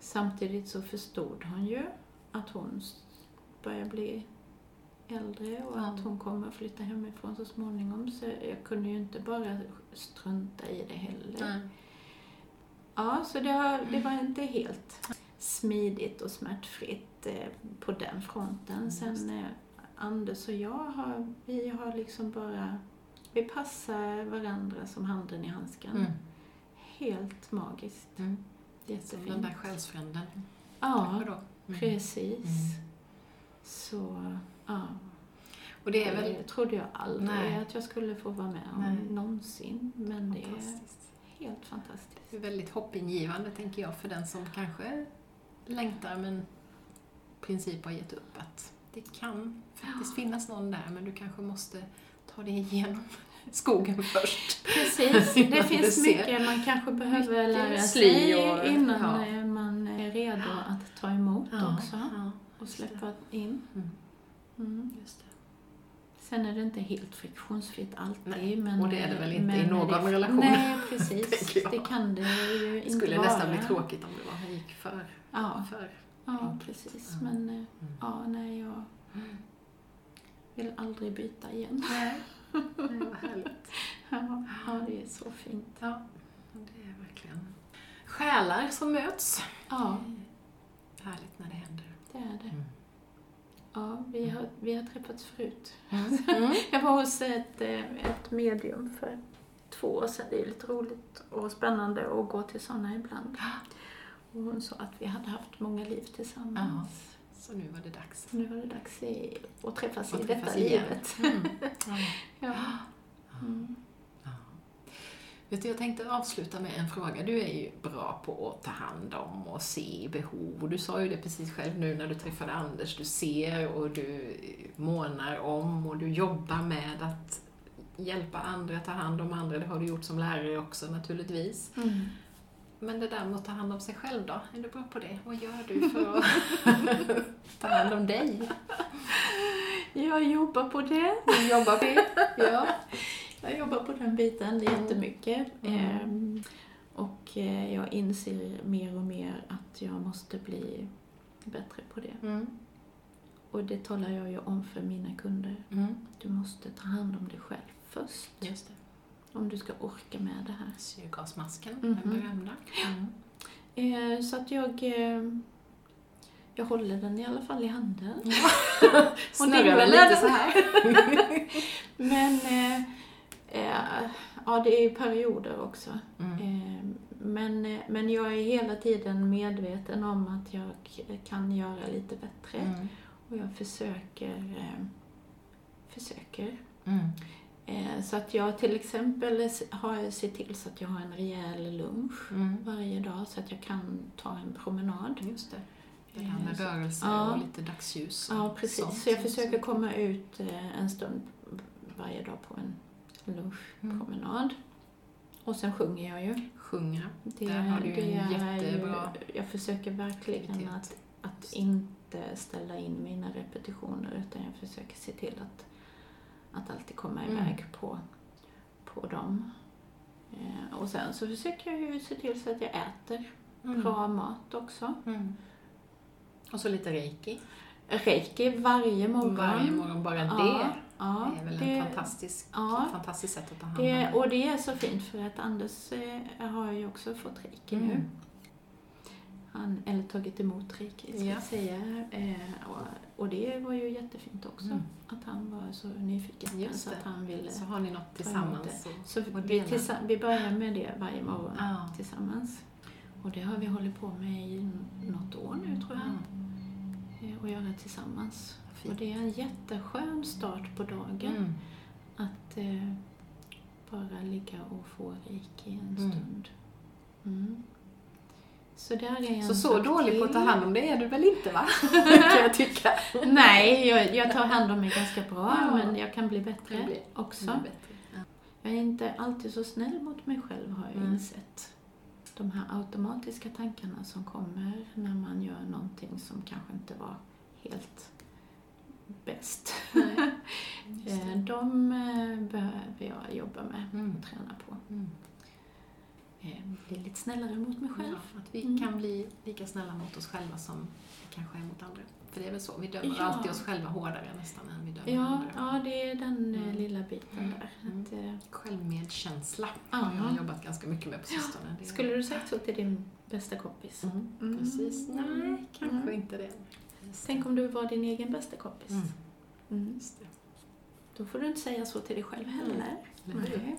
Samtidigt så förstod hon ju att hon börjar bli äldre och att hon kommer att flytta hemifrån så småningom. Så jag kunde ju inte bara strunta i det heller. Nej. Ja, så det, har, det var inte helt smidigt och smärtfritt eh, på den fronten. Sen eh, Anders och jag har, vi har liksom bara, vi passar varandra som handen i handsken. Mm. Helt magiskt. Mm. Som Jättefint. den där själsfränden. Ja. Mm. precis. Mm. Så, ja. Och det är väl Det trodde jag aldrig Nej. att jag skulle få vara med om Nej. någonsin. Men det är helt fantastiskt. Det är väldigt hoppingivande, tänker jag, för den som kanske längtar men i princip har gett upp. Att det kan faktiskt finnas någon där, men du kanske måste ta dig igenom skogen först. Precis, det finns mycket man kanske behöver lära sig och- innan ja. man är redo att ta emot också ja, och släppa in. Mm. Mm. just det. Sen är det inte helt friktionsfritt alltid. Nej, men, och det är det väl inte i någon det, relation, Nej, precis. Det kan det ju Det inte skulle vara. nästan bli tråkigt om det var han gick för. Ja, för. ja enkelt. precis. Ja. Men eh, Mm. ja, nej, jag vill aldrig byta igen. Nej, Nej, vad härligt. Ja, ja det är så fint. Ja, det är verkligen själar som möts. Ja, Härligt när det händer. Det är det. Mm. Ja, vi har, vi har träffats förut. Mm. Jag var hos ett, eh, ett medium för två år sedan. Det är lite roligt och spännande att gå till sådana ibland. Och hon sa att vi hade haft många liv tillsammans. Så nu var det dags. Nu var det dags i, att träffas Att i träffas detta igen. livet. Mm. Ja. Ja. Mm. Vet du, jag tänkte avsluta med en fråga. Du är ju bra på att ta hand om och se behov. Och du sa ju det precis själv nu när du träffade Anders. Du ser och du månar om och du jobbar med att hjälpa andra, ta hand om andra. Det har du gjort som lärare också naturligtvis. Mm. Men det där med att ta hand om sig själv då? Är du bra på det? Vad gör du för att ta hand om dig? Jag jobbar på det. Du jobbar på det? Ja. Jag jobbar på den biten jättemycket. Mm. Och eh, jag inser mer och mer att jag måste bli bättre på det. Mm. Och det talar jag ju om för mina kunder. Mm. Du måste ta hand om dig själv först. Just det. Om du ska orka med det här. Syrgasmasken, Mhm. den berömda. Mm. Så att jag, eh, jag håller den i alla fall i handen. Snurrar den lite så här. Men eh, eh, ja, det är ju perioder också. Mm. Eh, men, eh, men jag är hela tiden medveten om att jag kan göra lite bättre. Mm. Och jag försöker, eh, försöker. Mm. Så att jag till exempel har sett till så att jag har en rejäl lunch Mm. varje dag så att jag kan ta en promenad. Just det. Det här med rörelse ja. och lite dagsljus. och Ja, precis. sånt. Så jag försöker komma ut en stund varje dag på en lunchpromenad. Och sen sjunger jag ju. Sjunga. Det, Där har du ju en jättebra Jag försöker verkligen aktivitet. att, att inte ställa in mina repetitioner utan jag försöker se till att, att alltid komma Mm. iväg på, på dem. Eh, och sen så försöker jag ju se till så att jag äter Mm. bra mat också. Mm. Och så lite reiki. Reiki varje morgon. Varje morgon, bara Ja, det ja, är väl det- en fantastisk, ja. ett fantastiskt sätt att ta hand om Det, det. och det är så fint för att Anders eh, har ju också fått reiki nu. Mm. Han, eller tagit emot reiki, ska Ja. jag säga. Eh, och, och det var ju jättefint också. Mm. Att han var så nyfiken Just så det. att han ville... Så har ni något tillsammans. Och, Så och vi, tillsa- vi börjar med det varje morgon Ja. tillsammans. Och det har vi hållit på med i något år nu tror jag. Eh, Och göra tillsammans. Fint. Och det är en jätteskön start på dagen. Mm. Att eh, bara ligga och få reiki en Mm. stund. Mm. Så där är en Så så dålig på att ta hand om det är du väl inte va? kan jag tycka. Nej, jag, jag tar hand om mig ganska bra, Ja. men jag kan bli bättre Kan bli- också. Är bättre. Ja. Jag är inte alltid så snäll mot mig själv har jag Mm. insett. De här automatiska tankarna som kommer när man gör någonting som kanske inte var helt bäst. Eh. De eh, behöver jag jobba med Mm. och träna på. Mm. Eh, Bli lite snällare mot mig själv. Ja, att vi Mm. kan bli lika snälla mot oss själva som vi kanske är mot andra. För det är väl så, vi dömer Ja. alltid oss själva hårdare nästan än vi dömer Ja, andra. ja, det är den Mm. lilla biten där. Mm. Att, eh, Självmedkänsla har jag jobbat ganska mycket med på sistone. Är- skulle du sagt så till din bästa kompis? Mm, Mm. Precis. Nej, kanske Mm. inte det. Tänk om du var din egen bästa kompis. Mm. Mm. Då får du inte säga så till dig själv heller. Eller hur?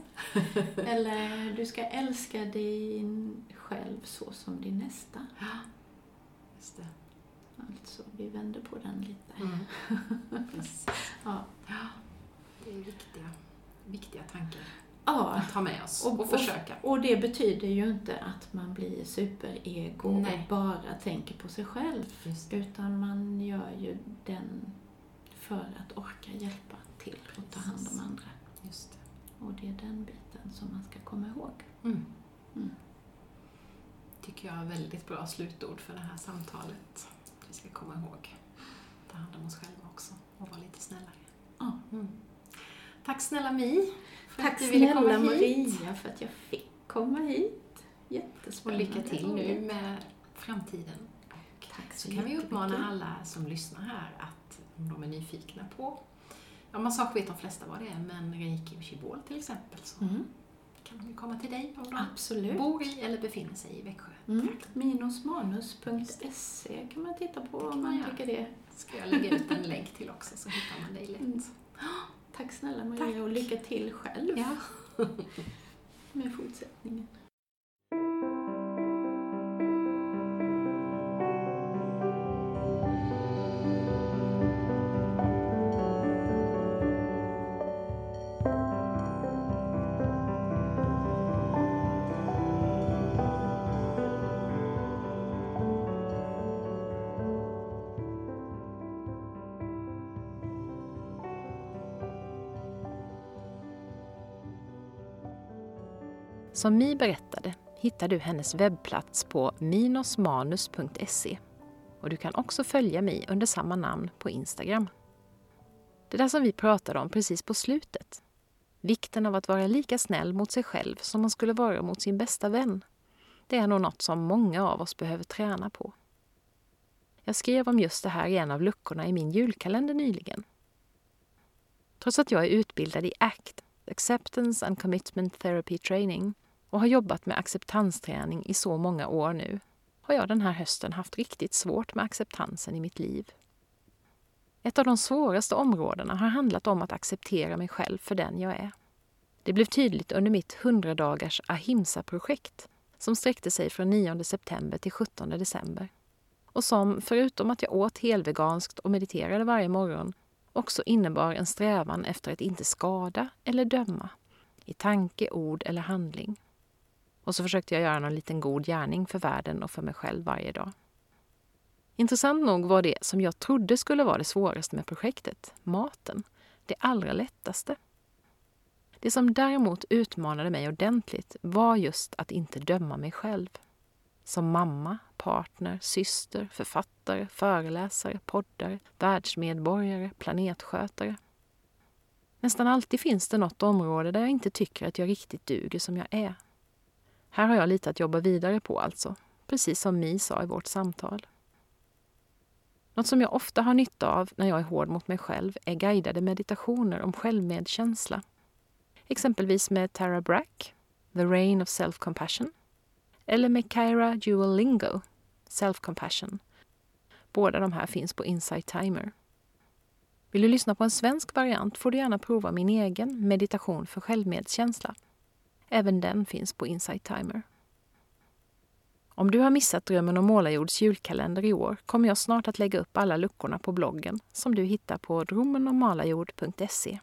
Nej. Eller du ska älska din själv så som din nästa. Just det. Alltså, vi vänder på den lite. Mm. Ja, det är viktiga, viktiga tankar ja. att ha med oss och, Och- försöka. Och det betyder ju inte att man blir superego Nej. och bara tänker på sig själv. Utan man gör ju den för att orka hjälpa till och ta hand om andra. Just det. Och det är den biten som man ska komma ihåg. Mm. Mm. tycker jag är väldigt bra slutord för det här samtalet. Vi ska komma ihåg ta hand om oss själva också och vara lite snällare. Ja. Mm. Tack snälla Mi för Tack att du ville komma hit. Maria för att jag fick komma hit. Och Jättespännande. lycka till nu med framtiden. Och Tack så så kan vi uppmana alla som lyssnar här att om de är nyfikna på Ja, massage vet de flesta vad det är, men reiki och shibol till exempel så Mm. kan de ju komma till dig om de Absolut. bor i eller befinner sig i Växjö. Mm. Minusmanus.se kan man titta på om man tycker det. ska jag lägga ut en länk till också så hittar man dig lätt. Mm. Tack snälla Maria Tack. och lycka till själv Ja. med fortsättningen. Som Mi berättade hittar du hennes webbplats på minosmanus.se och du kan också följa Mi under samma namn på Instagram. Det där som vi pratade om precis på slutet, vikten av att vara lika snäll mot sig själv som man skulle vara mot sin bästa vän, det är nog något som många av oss behöver träna på. Jag skrev om just det här i en av luckorna i min julkalender nyligen. Trots att jag är utbildad i ACT, Acceptance and Commitment Therapy Training, och har jobbat med acceptansträning i så många år nu, har jag den här hösten haft riktigt svårt med acceptansen i mitt liv. Ett av de svåraste områdena har handlat om att acceptera mig själv för den jag är. Det blev tydligt under mitt 100 dagars Ahimsa-projekt som sträckte sig från 9 september till 17 december och som, förutom att jag åt helveganskt och mediterade varje morgon, också innebar en strävan efter att inte skada eller döma i tanke, ord eller handling. Och så försökte jag göra någon liten god gärning för världen och för mig själv varje dag. Intressant nog var det som jag trodde skulle vara det svåraste med projektet, maten, det allra lättaste. Det som däremot utmanade mig ordentligt var just att inte döma mig själv. Som mamma, partner, syster, författare, föreläsare, poddare, världsmedborgare, planetskötare. Nästan alltid finns det något område där jag inte tycker att jag riktigt duger som jag är. Här har jag lite att jobba vidare på alltså, precis som Mi sa i vårt samtal. Något som jag ofta har nytta av när jag är hård mot mig själv är guidade meditationer om självmedkänsla. Exempelvis med Tara Brack, The Rain of Self-Compassion, eller med Kyra Jewel Lingo, Self-Compassion. Båda de här finns på Insight Timer. Vill du lyssna på en svensk variant får du gärna prova min egen meditation för självmedkänsla. Även den finns på Insight Timer. Om du har missat Drömmen om målarjords julkalender i år kommer jag snart att lägga upp alla luckorna på bloggen som du hittar på drommenommalarjord.se.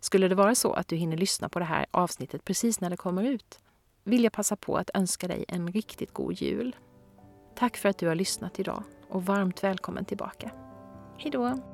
Skulle det vara så att du hinner lyssna på det här avsnittet precis när det kommer ut vill jag passa på att önska dig en riktigt god jul. Tack för att du har lyssnat idag och varmt välkommen tillbaka. Hejdå!